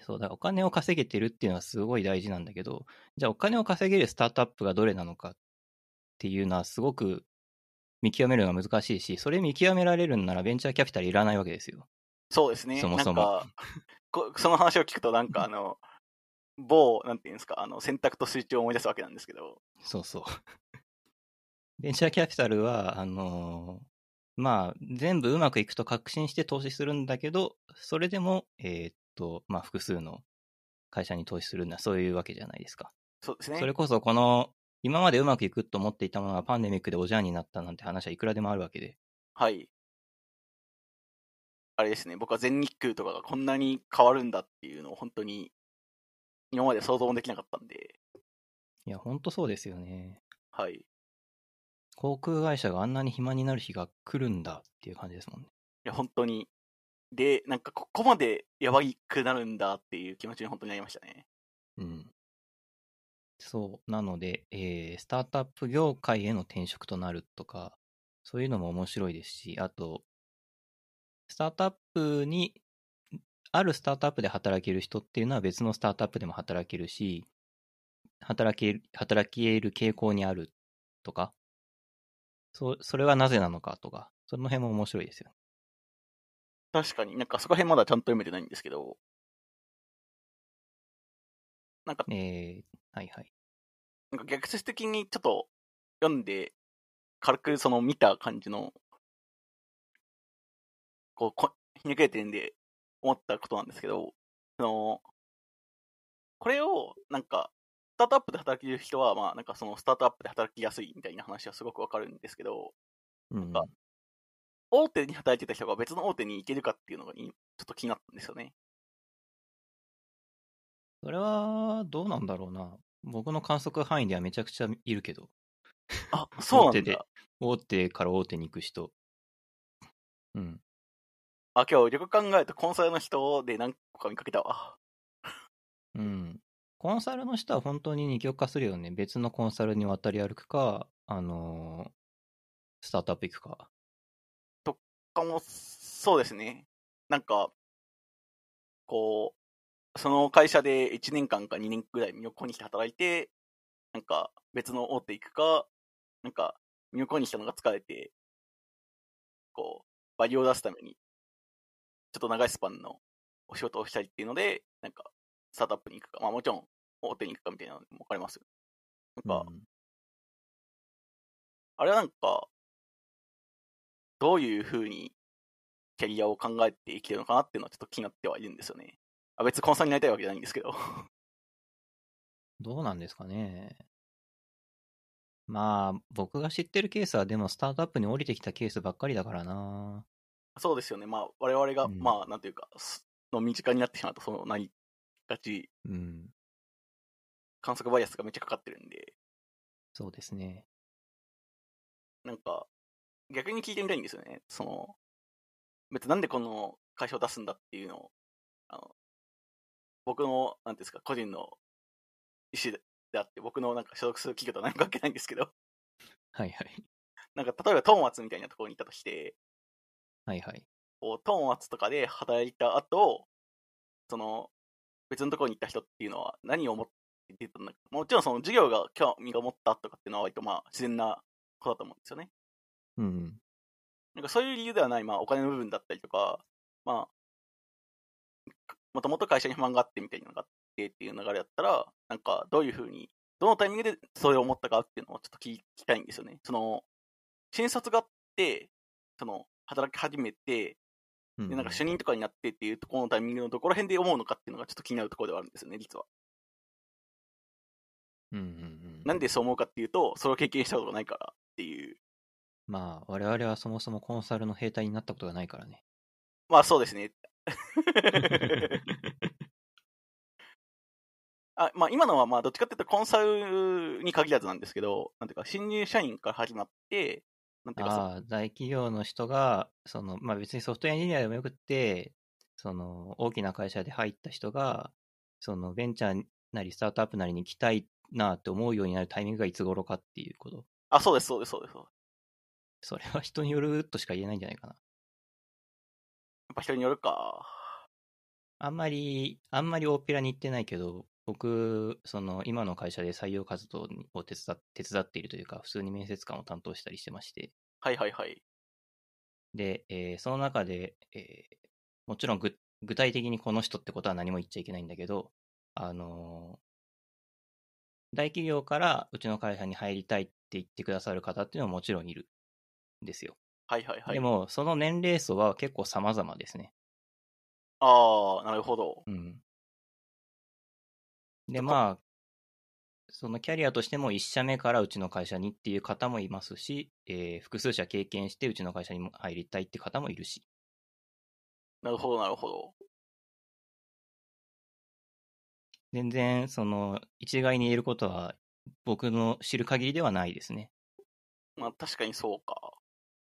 そうだ、お金を稼げてるっていうのはすごい大事なんだけど、じゃあお金を稼げるスタートアップがどれなのかっていうのはすごく見極めるのが難しいし、それ見極められるんならベンチャーキャピタルいらないわけですよ。そうですね。そもそも。その話を聞くとなんかあの、某、なんていうんですか、あの、選択とスイッチを思い出すわけなんですけど。そうそう。ベンチャーキャピタルは、あのー、まあ、全部うまくいくと確信して投資するんだけど、それでも、えー、っと、まあ、複数の会社に投資するのはそういうわけじゃないですか。そうですね。それこそ、この、今までうまくいくと思っていたものがパンデミックでおじゃんになったなんて話はいくらでもあるわけで。はい。あれですね、僕は全日空とかがこんなに変わるんだっていうのを本当に今まで想像もできなかったんで。いや、本当そうですよね。はい。航空会社があんなに暇になる日が来るんだっていう感じですもんね。いや、本当に。で、なんかここまでやばいくなるんだっていう気持ちに本当になりましたね。うん。そう。なので、えー、スタートアップ業界への転職となるとか、そういうのも面白いですし、あと、スタートアップに、あるスタートアップで働ける人っていうのは別のスタートアップでも働けるし、働け、働ける傾向にあるとか、そそれはなぜなのかとか、その辺も面白いですよね。確かになんかそこら辺まだちゃんと読めてないんですけど、なんか、えー、はいはい。なんか逆説的にちょっと読んで軽くその見た感じの、こう、こひねくれてるんで思ったことなんですけど、その、これを、なんか、スタートアップで働ける人は、まあ、なんかそのスタートアップで働きやすいみたいな話はすごくわかるんですけど、うん。か大手に働いてた人が別の大手に行けるかっていうのがいちょっと気になったんですよね。それは、どうなんだろうな。僕の観測範囲ではめちゃくちゃいるけど。あ、そうなん大手でだ。大手から大手に行く人。うん。あ、今日よく考えるとコンサルの人で何個か見かけたわ。うん。コンサルの人は本当に二極化するよね。別のコンサルに渡り歩くか、あのースタートアップ行くか。かも、そうですね。なんか、こう、その会社で1年間か2年ぐらい横に来て働いて、なんか別の大手行くか、なんか横に来たのが疲れて、こう、バリを出すために、ちょっと長いスパンのお仕事をしたりっていうので、なんか、スタートアップに行くか、まあもちろん大手に行くかみたいなのも分かりますよ。なんか、うんあれはなんか、どういう風にキャリアを考えて生きてるのかなっていうのはちょっと気になってはいるんですよね。あ別にコンサルになりたいわけじゃないんですけど。どうなんですかね。まあ、僕が知ってるケースはでもスタートアップに降りてきたケースばっかりだからな。そうですよね。まあ我々が、うんまあなんていうか、すの身近になってしまうとそうなりがち、うん。観測バイアスがめっちゃかかってるんで、そうですね。なんか、逆に聞いてみたいんですよね。その、別になんでこの会社を出すんだっていうのを、あの、僕の、なんていうんですか、個人の意思であって、僕のなんか所属する企業とは何も関係ないんですけど、はいはい。なんか例えばトーマツみたいなところにいたとして、はいはい。こうトーマツとかで働いた後、その、別のところに行った人っていうのは何を思って出たんだもちろんその授業が興味が持ったとかっていうのは割とまあ自然なことだと思うんですよね。うん。なんかそういう理由ではない、まあお金の部分だったりとか、まあ、もともと会社に不満があってみたいなのがあってっていう流れだったら、なんかどういうふうに、どのタイミングでそれを思ったかっていうのをちょっと聞きたいんですよね。その、新卒があって、その、働き始めて、うんで、なんか主任とかになってっていうところのタイミングのどこら辺で思うのかっていうのがちょっと気になるところではあるんですよね、実は。うんうんうん。なんでそう思うかっていうと、それを経験したことがないからっていう。まあ、我々はそもそもコンサルの兵隊になったことがないからね。まあそうですね。あまあ、今のはまあどっちかっていうとコンサルに限らずなんですけど、なんていうか、新入社員から始まって、なんていうかそ、ああ、大企業の人が、その、まあ別にソフトウェアエンジニアでもよくって、その、大きな会社で入った人が、その、ベンチャーなりスタートアップなりに行きたいなって思うようになるタイミングがいつ頃かっていうこと。あ、そうです、そうです、そうです。そうですそれは人によるとしか言えないんじゃないかな。やっぱ人によるか。あんまり、あんまり大っぴらに言ってないけど、僕、その、今の会社で採用活動を手伝っ手伝っているというか、普通に面接官を担当したりしてまして、はいはいはい。で、えーその中で、えーもちろん具具体的にこの人ってことは何も言っちゃいけないんだけど、あのー大企業からうちの会社に入りたいって言ってくださる方っていうのはもちろんいるんですよ。はいはいはい。でも、その年齢層は結構様々ですね。ああ、なるほど。うん。で、まあ、そのキャリアとしても1社目からうちの会社にっていう方もいますし、えー複数社経験してうちの会社にも入りたいって方もいるし。なるほど、なるほど。全然、その、一概に言えることは、僕の知る限りではないですね。まあ確かにそうか。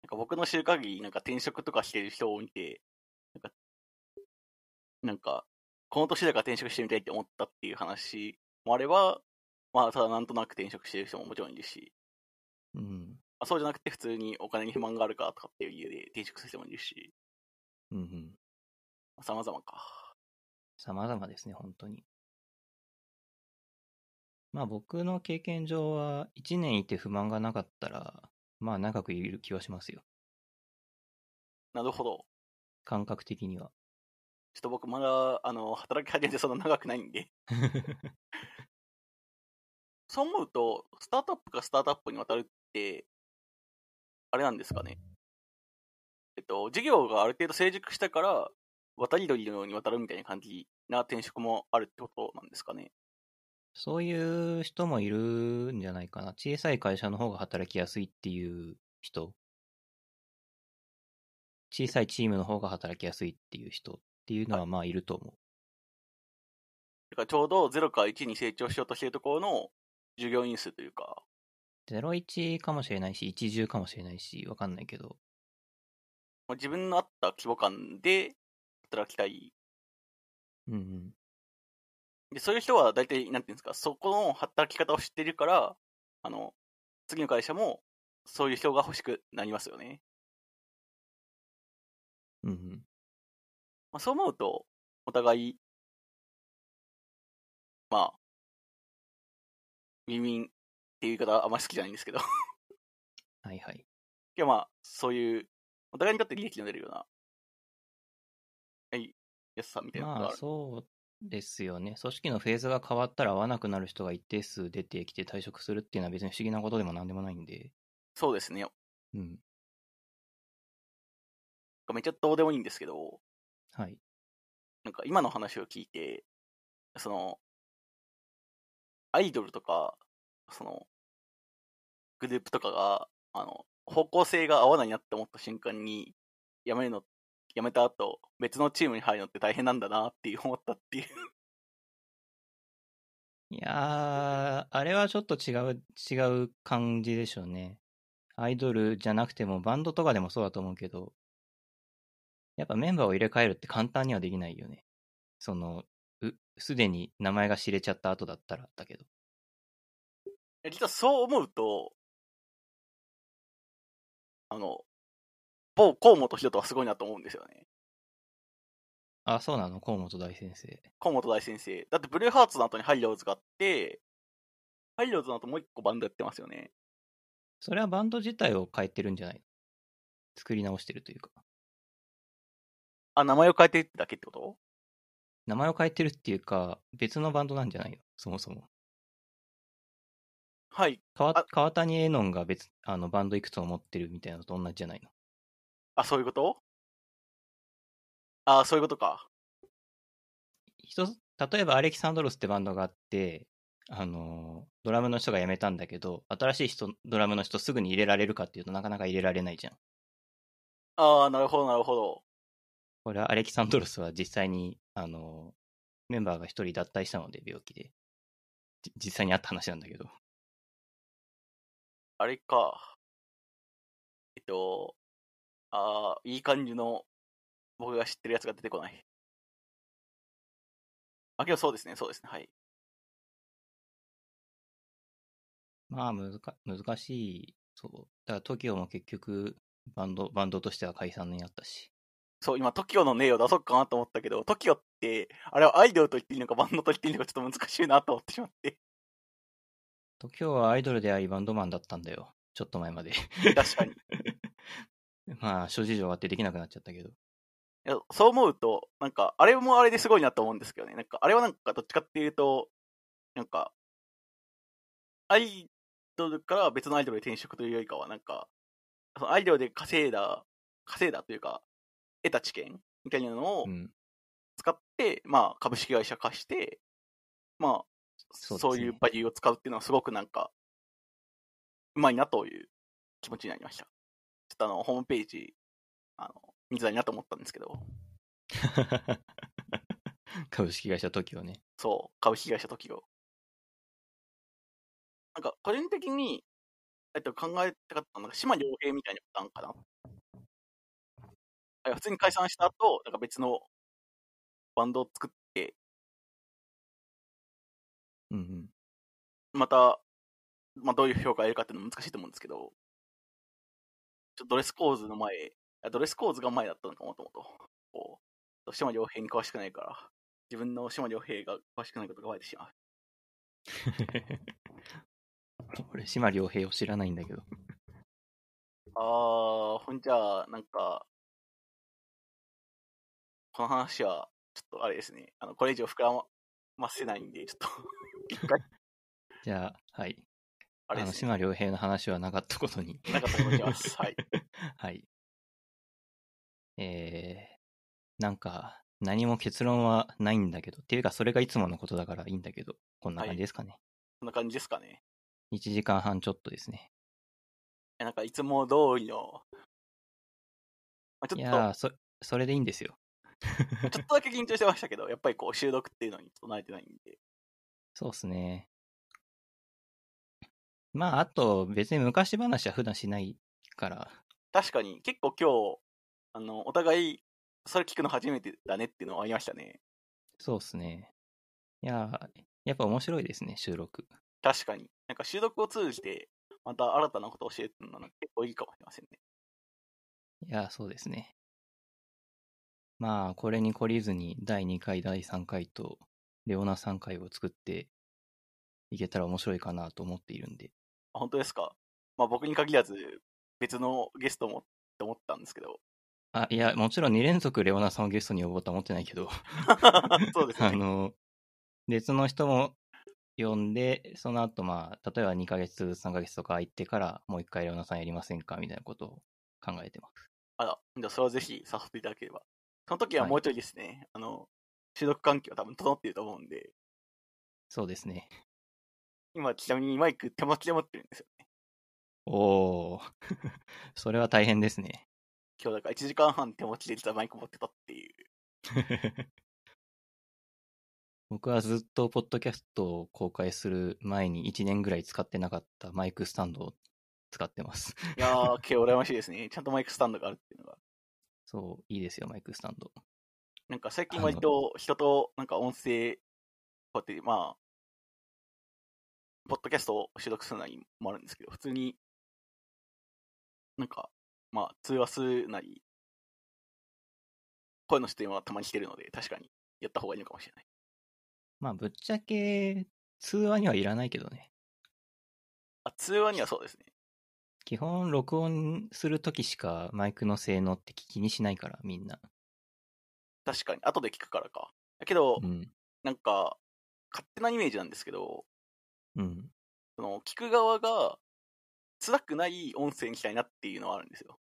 なんか僕の知る限り、なんか転職とかしてる人を見て、なんか、なんか、この年だから転職してみたいって思ったっていう話もあれば、まあただなんとなく転職してる人ももちろんいるし、うん。まあ、そうじゃなくて普通にお金に不満があるからとかっていう理由で転職する人もいるし、うんうん。まあ、様々か。様々ですね、本当に。まあ僕の経験上は、1年いて不満がなかったら、まあ長くいる気はしますよ。なるほど。感覚的には。ちょっと僕まだ、あの、働き始めてそんな長くないんで。そう思うと、スタートアップかスタートアップに渡るって、あれなんですかね。えっと、事業がある程度成熟したから、渡り鳥のように渡るみたいな感じな転職もあるってことなんですかね。そういう人もいるんじゃないかな。小さい会社の方が働きやすいっていう人。小さいチームの方が働きやすいっていう人っていうのはまあいると思う。だからちょうど0から1に成長しようとしているところの従業員数というか、01かもしれないし、10かもしれないし、わかんないけど。まあ自分のあった規模感で働きたい。うんうん。で、そういう人は大体、なんていうんですか、そこの働き方を知ってるから、あの、次の会社もそういう人が欲しくなりますよね。うんうん。まあ、そう思うと、お互い、まあ、ウィンウィンっていう言い方あんまり好きじゃないんですけど、いはいはい。やまあ、そういう、お互いにとって利益の出るような、はい、安さみたいなことまあがある。そうですよね。組織のフェーズが変わったら合わなくなる人が一定数出てきて退職するっていうのは別に不思議なことでもなんでもないんで。そうですね。うん。めっちゃどうでもいいんですけど、はい。なんか今の話を聞いて、その、アイドルとか、その、グループとかが、あの、方向性が合わないなって思った瞬間に、辞めるの、辞めた後、別のチームに入るのって大変なんだなっていう思ったっていう。いやー、あれはちょっと違う、違う感じでしょうね。アイドルじゃなくてもバンドとかでもそうだと思うけど、やっぱメンバーを入れ替えるって簡単にはできないよね。その、う、すでに名前が知れちゃった後だったらだけど。実はそう思うと、あの、某河本ひととはすごいなと思うんですよね。あ、そうなの？河本大先生。河本大先生。だってブルーハーツの後にハイローズがあって、ハイローズの後もう一個バンドやってますよね。それはバンド自体を変えてるんじゃない作り直してるというか。あ、名前を変えてってだけってこと？名前を変えてるっていうか、別のバンドなんじゃないのそもそも。はい。川あ川谷絵音が別、あの、バンドいくつも持ってるみたいなのと同じじゃないのあ、そういうこと？あ、そういうことか。一つ、例えばアレキサンドロスってバンドがあって、あの、ドラムの人が辞めたんだけど、新しい人、ドラムの人すぐに入れられるかっていうとなかなか入れられないじゃん。ああ、なるほど、なるほど。これはアレキサンドロスは実際に、あの、メンバーが一人脱退したので、病気で。じ実際にあった話なんだけど。あれか。えっと、ああ、いい感じの僕が知ってるやつが出てこない。あ、けどそうですね、そうですね、はい。まあ、難か難しい。そう。だから TOKIO も結局、バンド、バンドとしては解散になったし。そう、今、TOKIO の例を出そうかなと思ったけど、TOKIO って、あれはアイドルと言っていいのか、バンドと言っていいのか、ちょっと難しいなと思ってしまって。TOKIO はアイドルでありバンドマンだったんだよ。ちょっと前まで。確かに。い まあ、諸事情あってできなくなっちゃったけど。やそう思うと、なんか、あれもあれですごいなと思うんですけどね。なんか、あれはなんか、どっちかっていうと、なんか、アイドルから別のアイドルへ転職というよりかは、なんか、そのアイドルで稼いだ、稼いだというか、得た知見みたいなのをうん。使って、まあ、株式会社化して、まあ、そですねそうういうバリューを使うっていうのはすごくなんか、うまいなという気持ちになりました。ちょっとあの、ホームページ、あの、見づらいなと思ったんですけど、株式会社 TOKIO ね。そう、株式会社 TOKIO。なんか、個人的に、えっと、考えたかったのが、島良平みたいなパターンかな。あ普通に解散した後、なんか別のバンドを作って、うんうん。また、まあ、どういう評価を得るかっていうのも難しいと思うんですけど、ちょドレスコーズの前、あドレスコーズが前だったのかもともと。こう、島良平に詳しくないから、自分の島良平が詳しくないことがバレてしまう。俺、島良平を知らないんだけど。あー、ほんじゃあ、なんか、この話は、ちょっとあれですね、あの、これ以上膨らませないんで、ちょっと、一回、じゃあ、はい。あれね。島良平の話はなかったことに。なかったことにします。はい。はい。えー、なんか、何も結論はないんだけど、っていうか、それがいつものことだからいいんだけど、こんな感じですかね。こんな感じですかね。1時間半ちょっとですね。えなんかいつも通りの、まあ、ちょっいやー、そ、それでいいんですよ。と、ちょっとだけ緊張してましたけど、やっぱりこう収録っていうのにちょっと慣れてないんで。そうっすね。まあ、あと、別に昔話は普段しないから、確かに、結構今日、あの、お互い、それ聞くの初めてだねっていうのはありましたね。そうっすね。いやー、やっぱ面白いですね、収録。確かに。なんか収録を通じて、また新たなことを教えてるのは結構いいかもしれませんね。いやー、そうですね。まあ、これに懲りずに、第2回、第3回と、レオナ3回を作っていけたら面白いかなと思っているんで。あ本当ですか？まあ僕に限らず、別のゲストもって思ったんですけど。あ、いや、もちろん2連続レオナさんをゲストに呼ぼうとは思ってないけど、そうですあね。の、別の人も呼んで、その後まあ、例えば2ヶ月、3ヶ月とか空いてから、もう一回レオナさんやりませんかみたいなことを考えてます。あら、じゃあそれはぜひ誘っていただければ。その時ははいもうちょいですね、あの、収録環境多分整っていると思うんで、そうですね。今ちなみにマイク手持ちで持ってるんですよね。おー、それは大変ですね。今日だから1時間半手持ちで実はマイク持ってたっていう。僕はずっとポッドキャストを公開する前に1年ぐらい使ってなかったマイクスタンドを使ってます。いやー、今日羨ましいですね。ちゃんとマイクスタンドがあるっていうのが。そう、いいですよ、マイクスタンド。なんか最近割と人となんか音声、こうやってまあ、ポッドキャストを収録するのにもあるんですけど、普通に、なんか、まあ、通話するなり、声の出演はたまにしてるので、確かにやった方がいいのかもしれない。まあ、ぶっちゃけ、通話にはいらないけどね。あ、通話にはそうですね。基本、録音するときしかマイクの性能って気にしないから、みんな。確かに。後で聞くからか。だけど、うん。なんか、勝手なイメージなんですけど、うん。その、聞く側が、辛くない音声にしたいなっていうのはあるんですよ。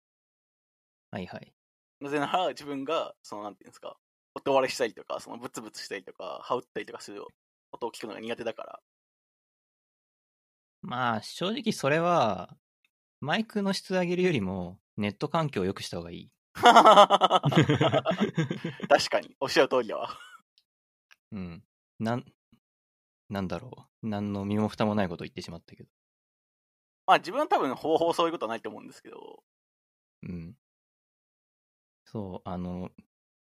はいはい。なぜなら自分が、そのなんていうんですか、音割れしたりとか、そのブツブツしたりとか、羽打ったりとかする音を聞くのが苦手だかまあ、正直それは、マイクの質上げるよりも、ネット環境を良くした方がいい。ら。確かに、おっしゃる通りだわ。うん。なん、なんだろう。何の身も蓋もないこと言ってしまったけど。まあ自分は多分方法そういうことはないと思うんですけど、うん。そう、あの、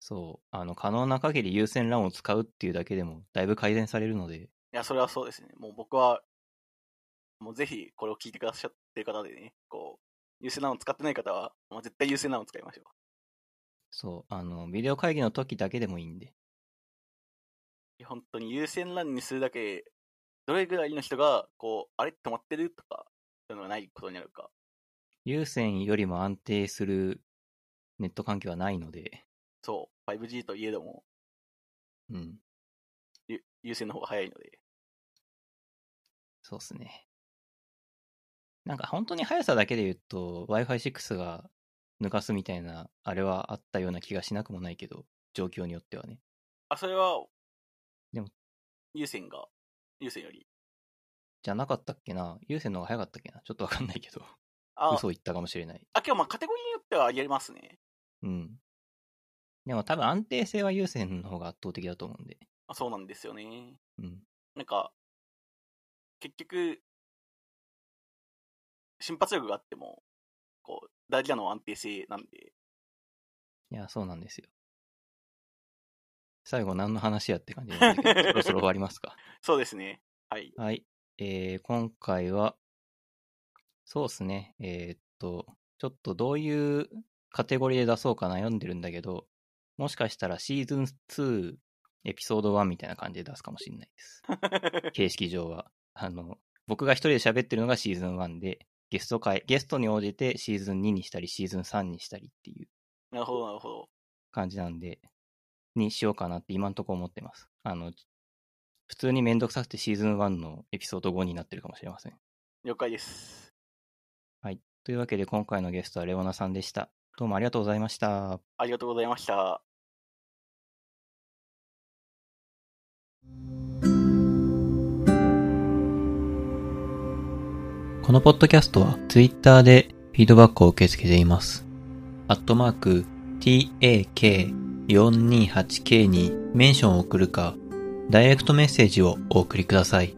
そう、あの、可能な限り有線 LAN を使うっていうだけでも、だいぶ改善されるので、いや、それはそうですね。もう僕は、もうぜひこれを聞いてくださってる方でね、こう、有線 LAN を使ってない方は、もう絶対有線 LAN を使いましょう。そう、あの、ビデオ会議の時だけでもいいんで。本当に有線 LAN にするだけ、どれぐらいの人が、こう、あれ止まってるとか、そういうのがないことになるか。有線よりも安定するネット環境はないので、そう、5G といえども、うん、ゆ有線の方が早いので。そうっすね。なんか本当に速さだけで言うと、Wi-Fi6 が抜かすみたいな、あれはあったような気がしなくもないけど、状況によってはね。あ、それは、でも、有線が、有線より。じゃなかったっけな有線の方が早かったっけなちょっとわかんないけど、あ、嘘を言ったかもしれない。あ、今日まあカテゴリーによってはありますね。うん。でも多分安定性は有線の方が圧倒的だと思うんで。あそうなんですよね。うん。なんか、結局、瞬発力があっても、こう、大事なのは安定性なんで、いや、そうなんですよ。最後何の話やって感じなんだけ？ど、そろそろ終わりますか。そうですね。はい。はい。えー、今回は、そうですね。えーっと、ちょっとどういうカテゴリーで出そうか悩んでるんだけど、もしかしたらシーズン2エピソード1みたいな感じで出すかもしれないです。形式上は。あの、僕が一人で喋ってるのがシーズン1で、ゲスト会、ゲストに応じてシーズン2にしたり、シーズン3にしたりっていうなるほど、なるほど。感じなんで、にしようかなって今んとこ思ってます。あの、普通にめんどくさくてシーズン1のエピソード5になってるかもしれません。了解です。はい。というわけで今回のゲストはレオナさんでした。どうもありがとうございました。ありがとうございました。このポッドキャストは Twitter でフィードバックを受け付けています。アットマーク tak428k にメンションを送るか、ダイレクトメッセージをお送りください。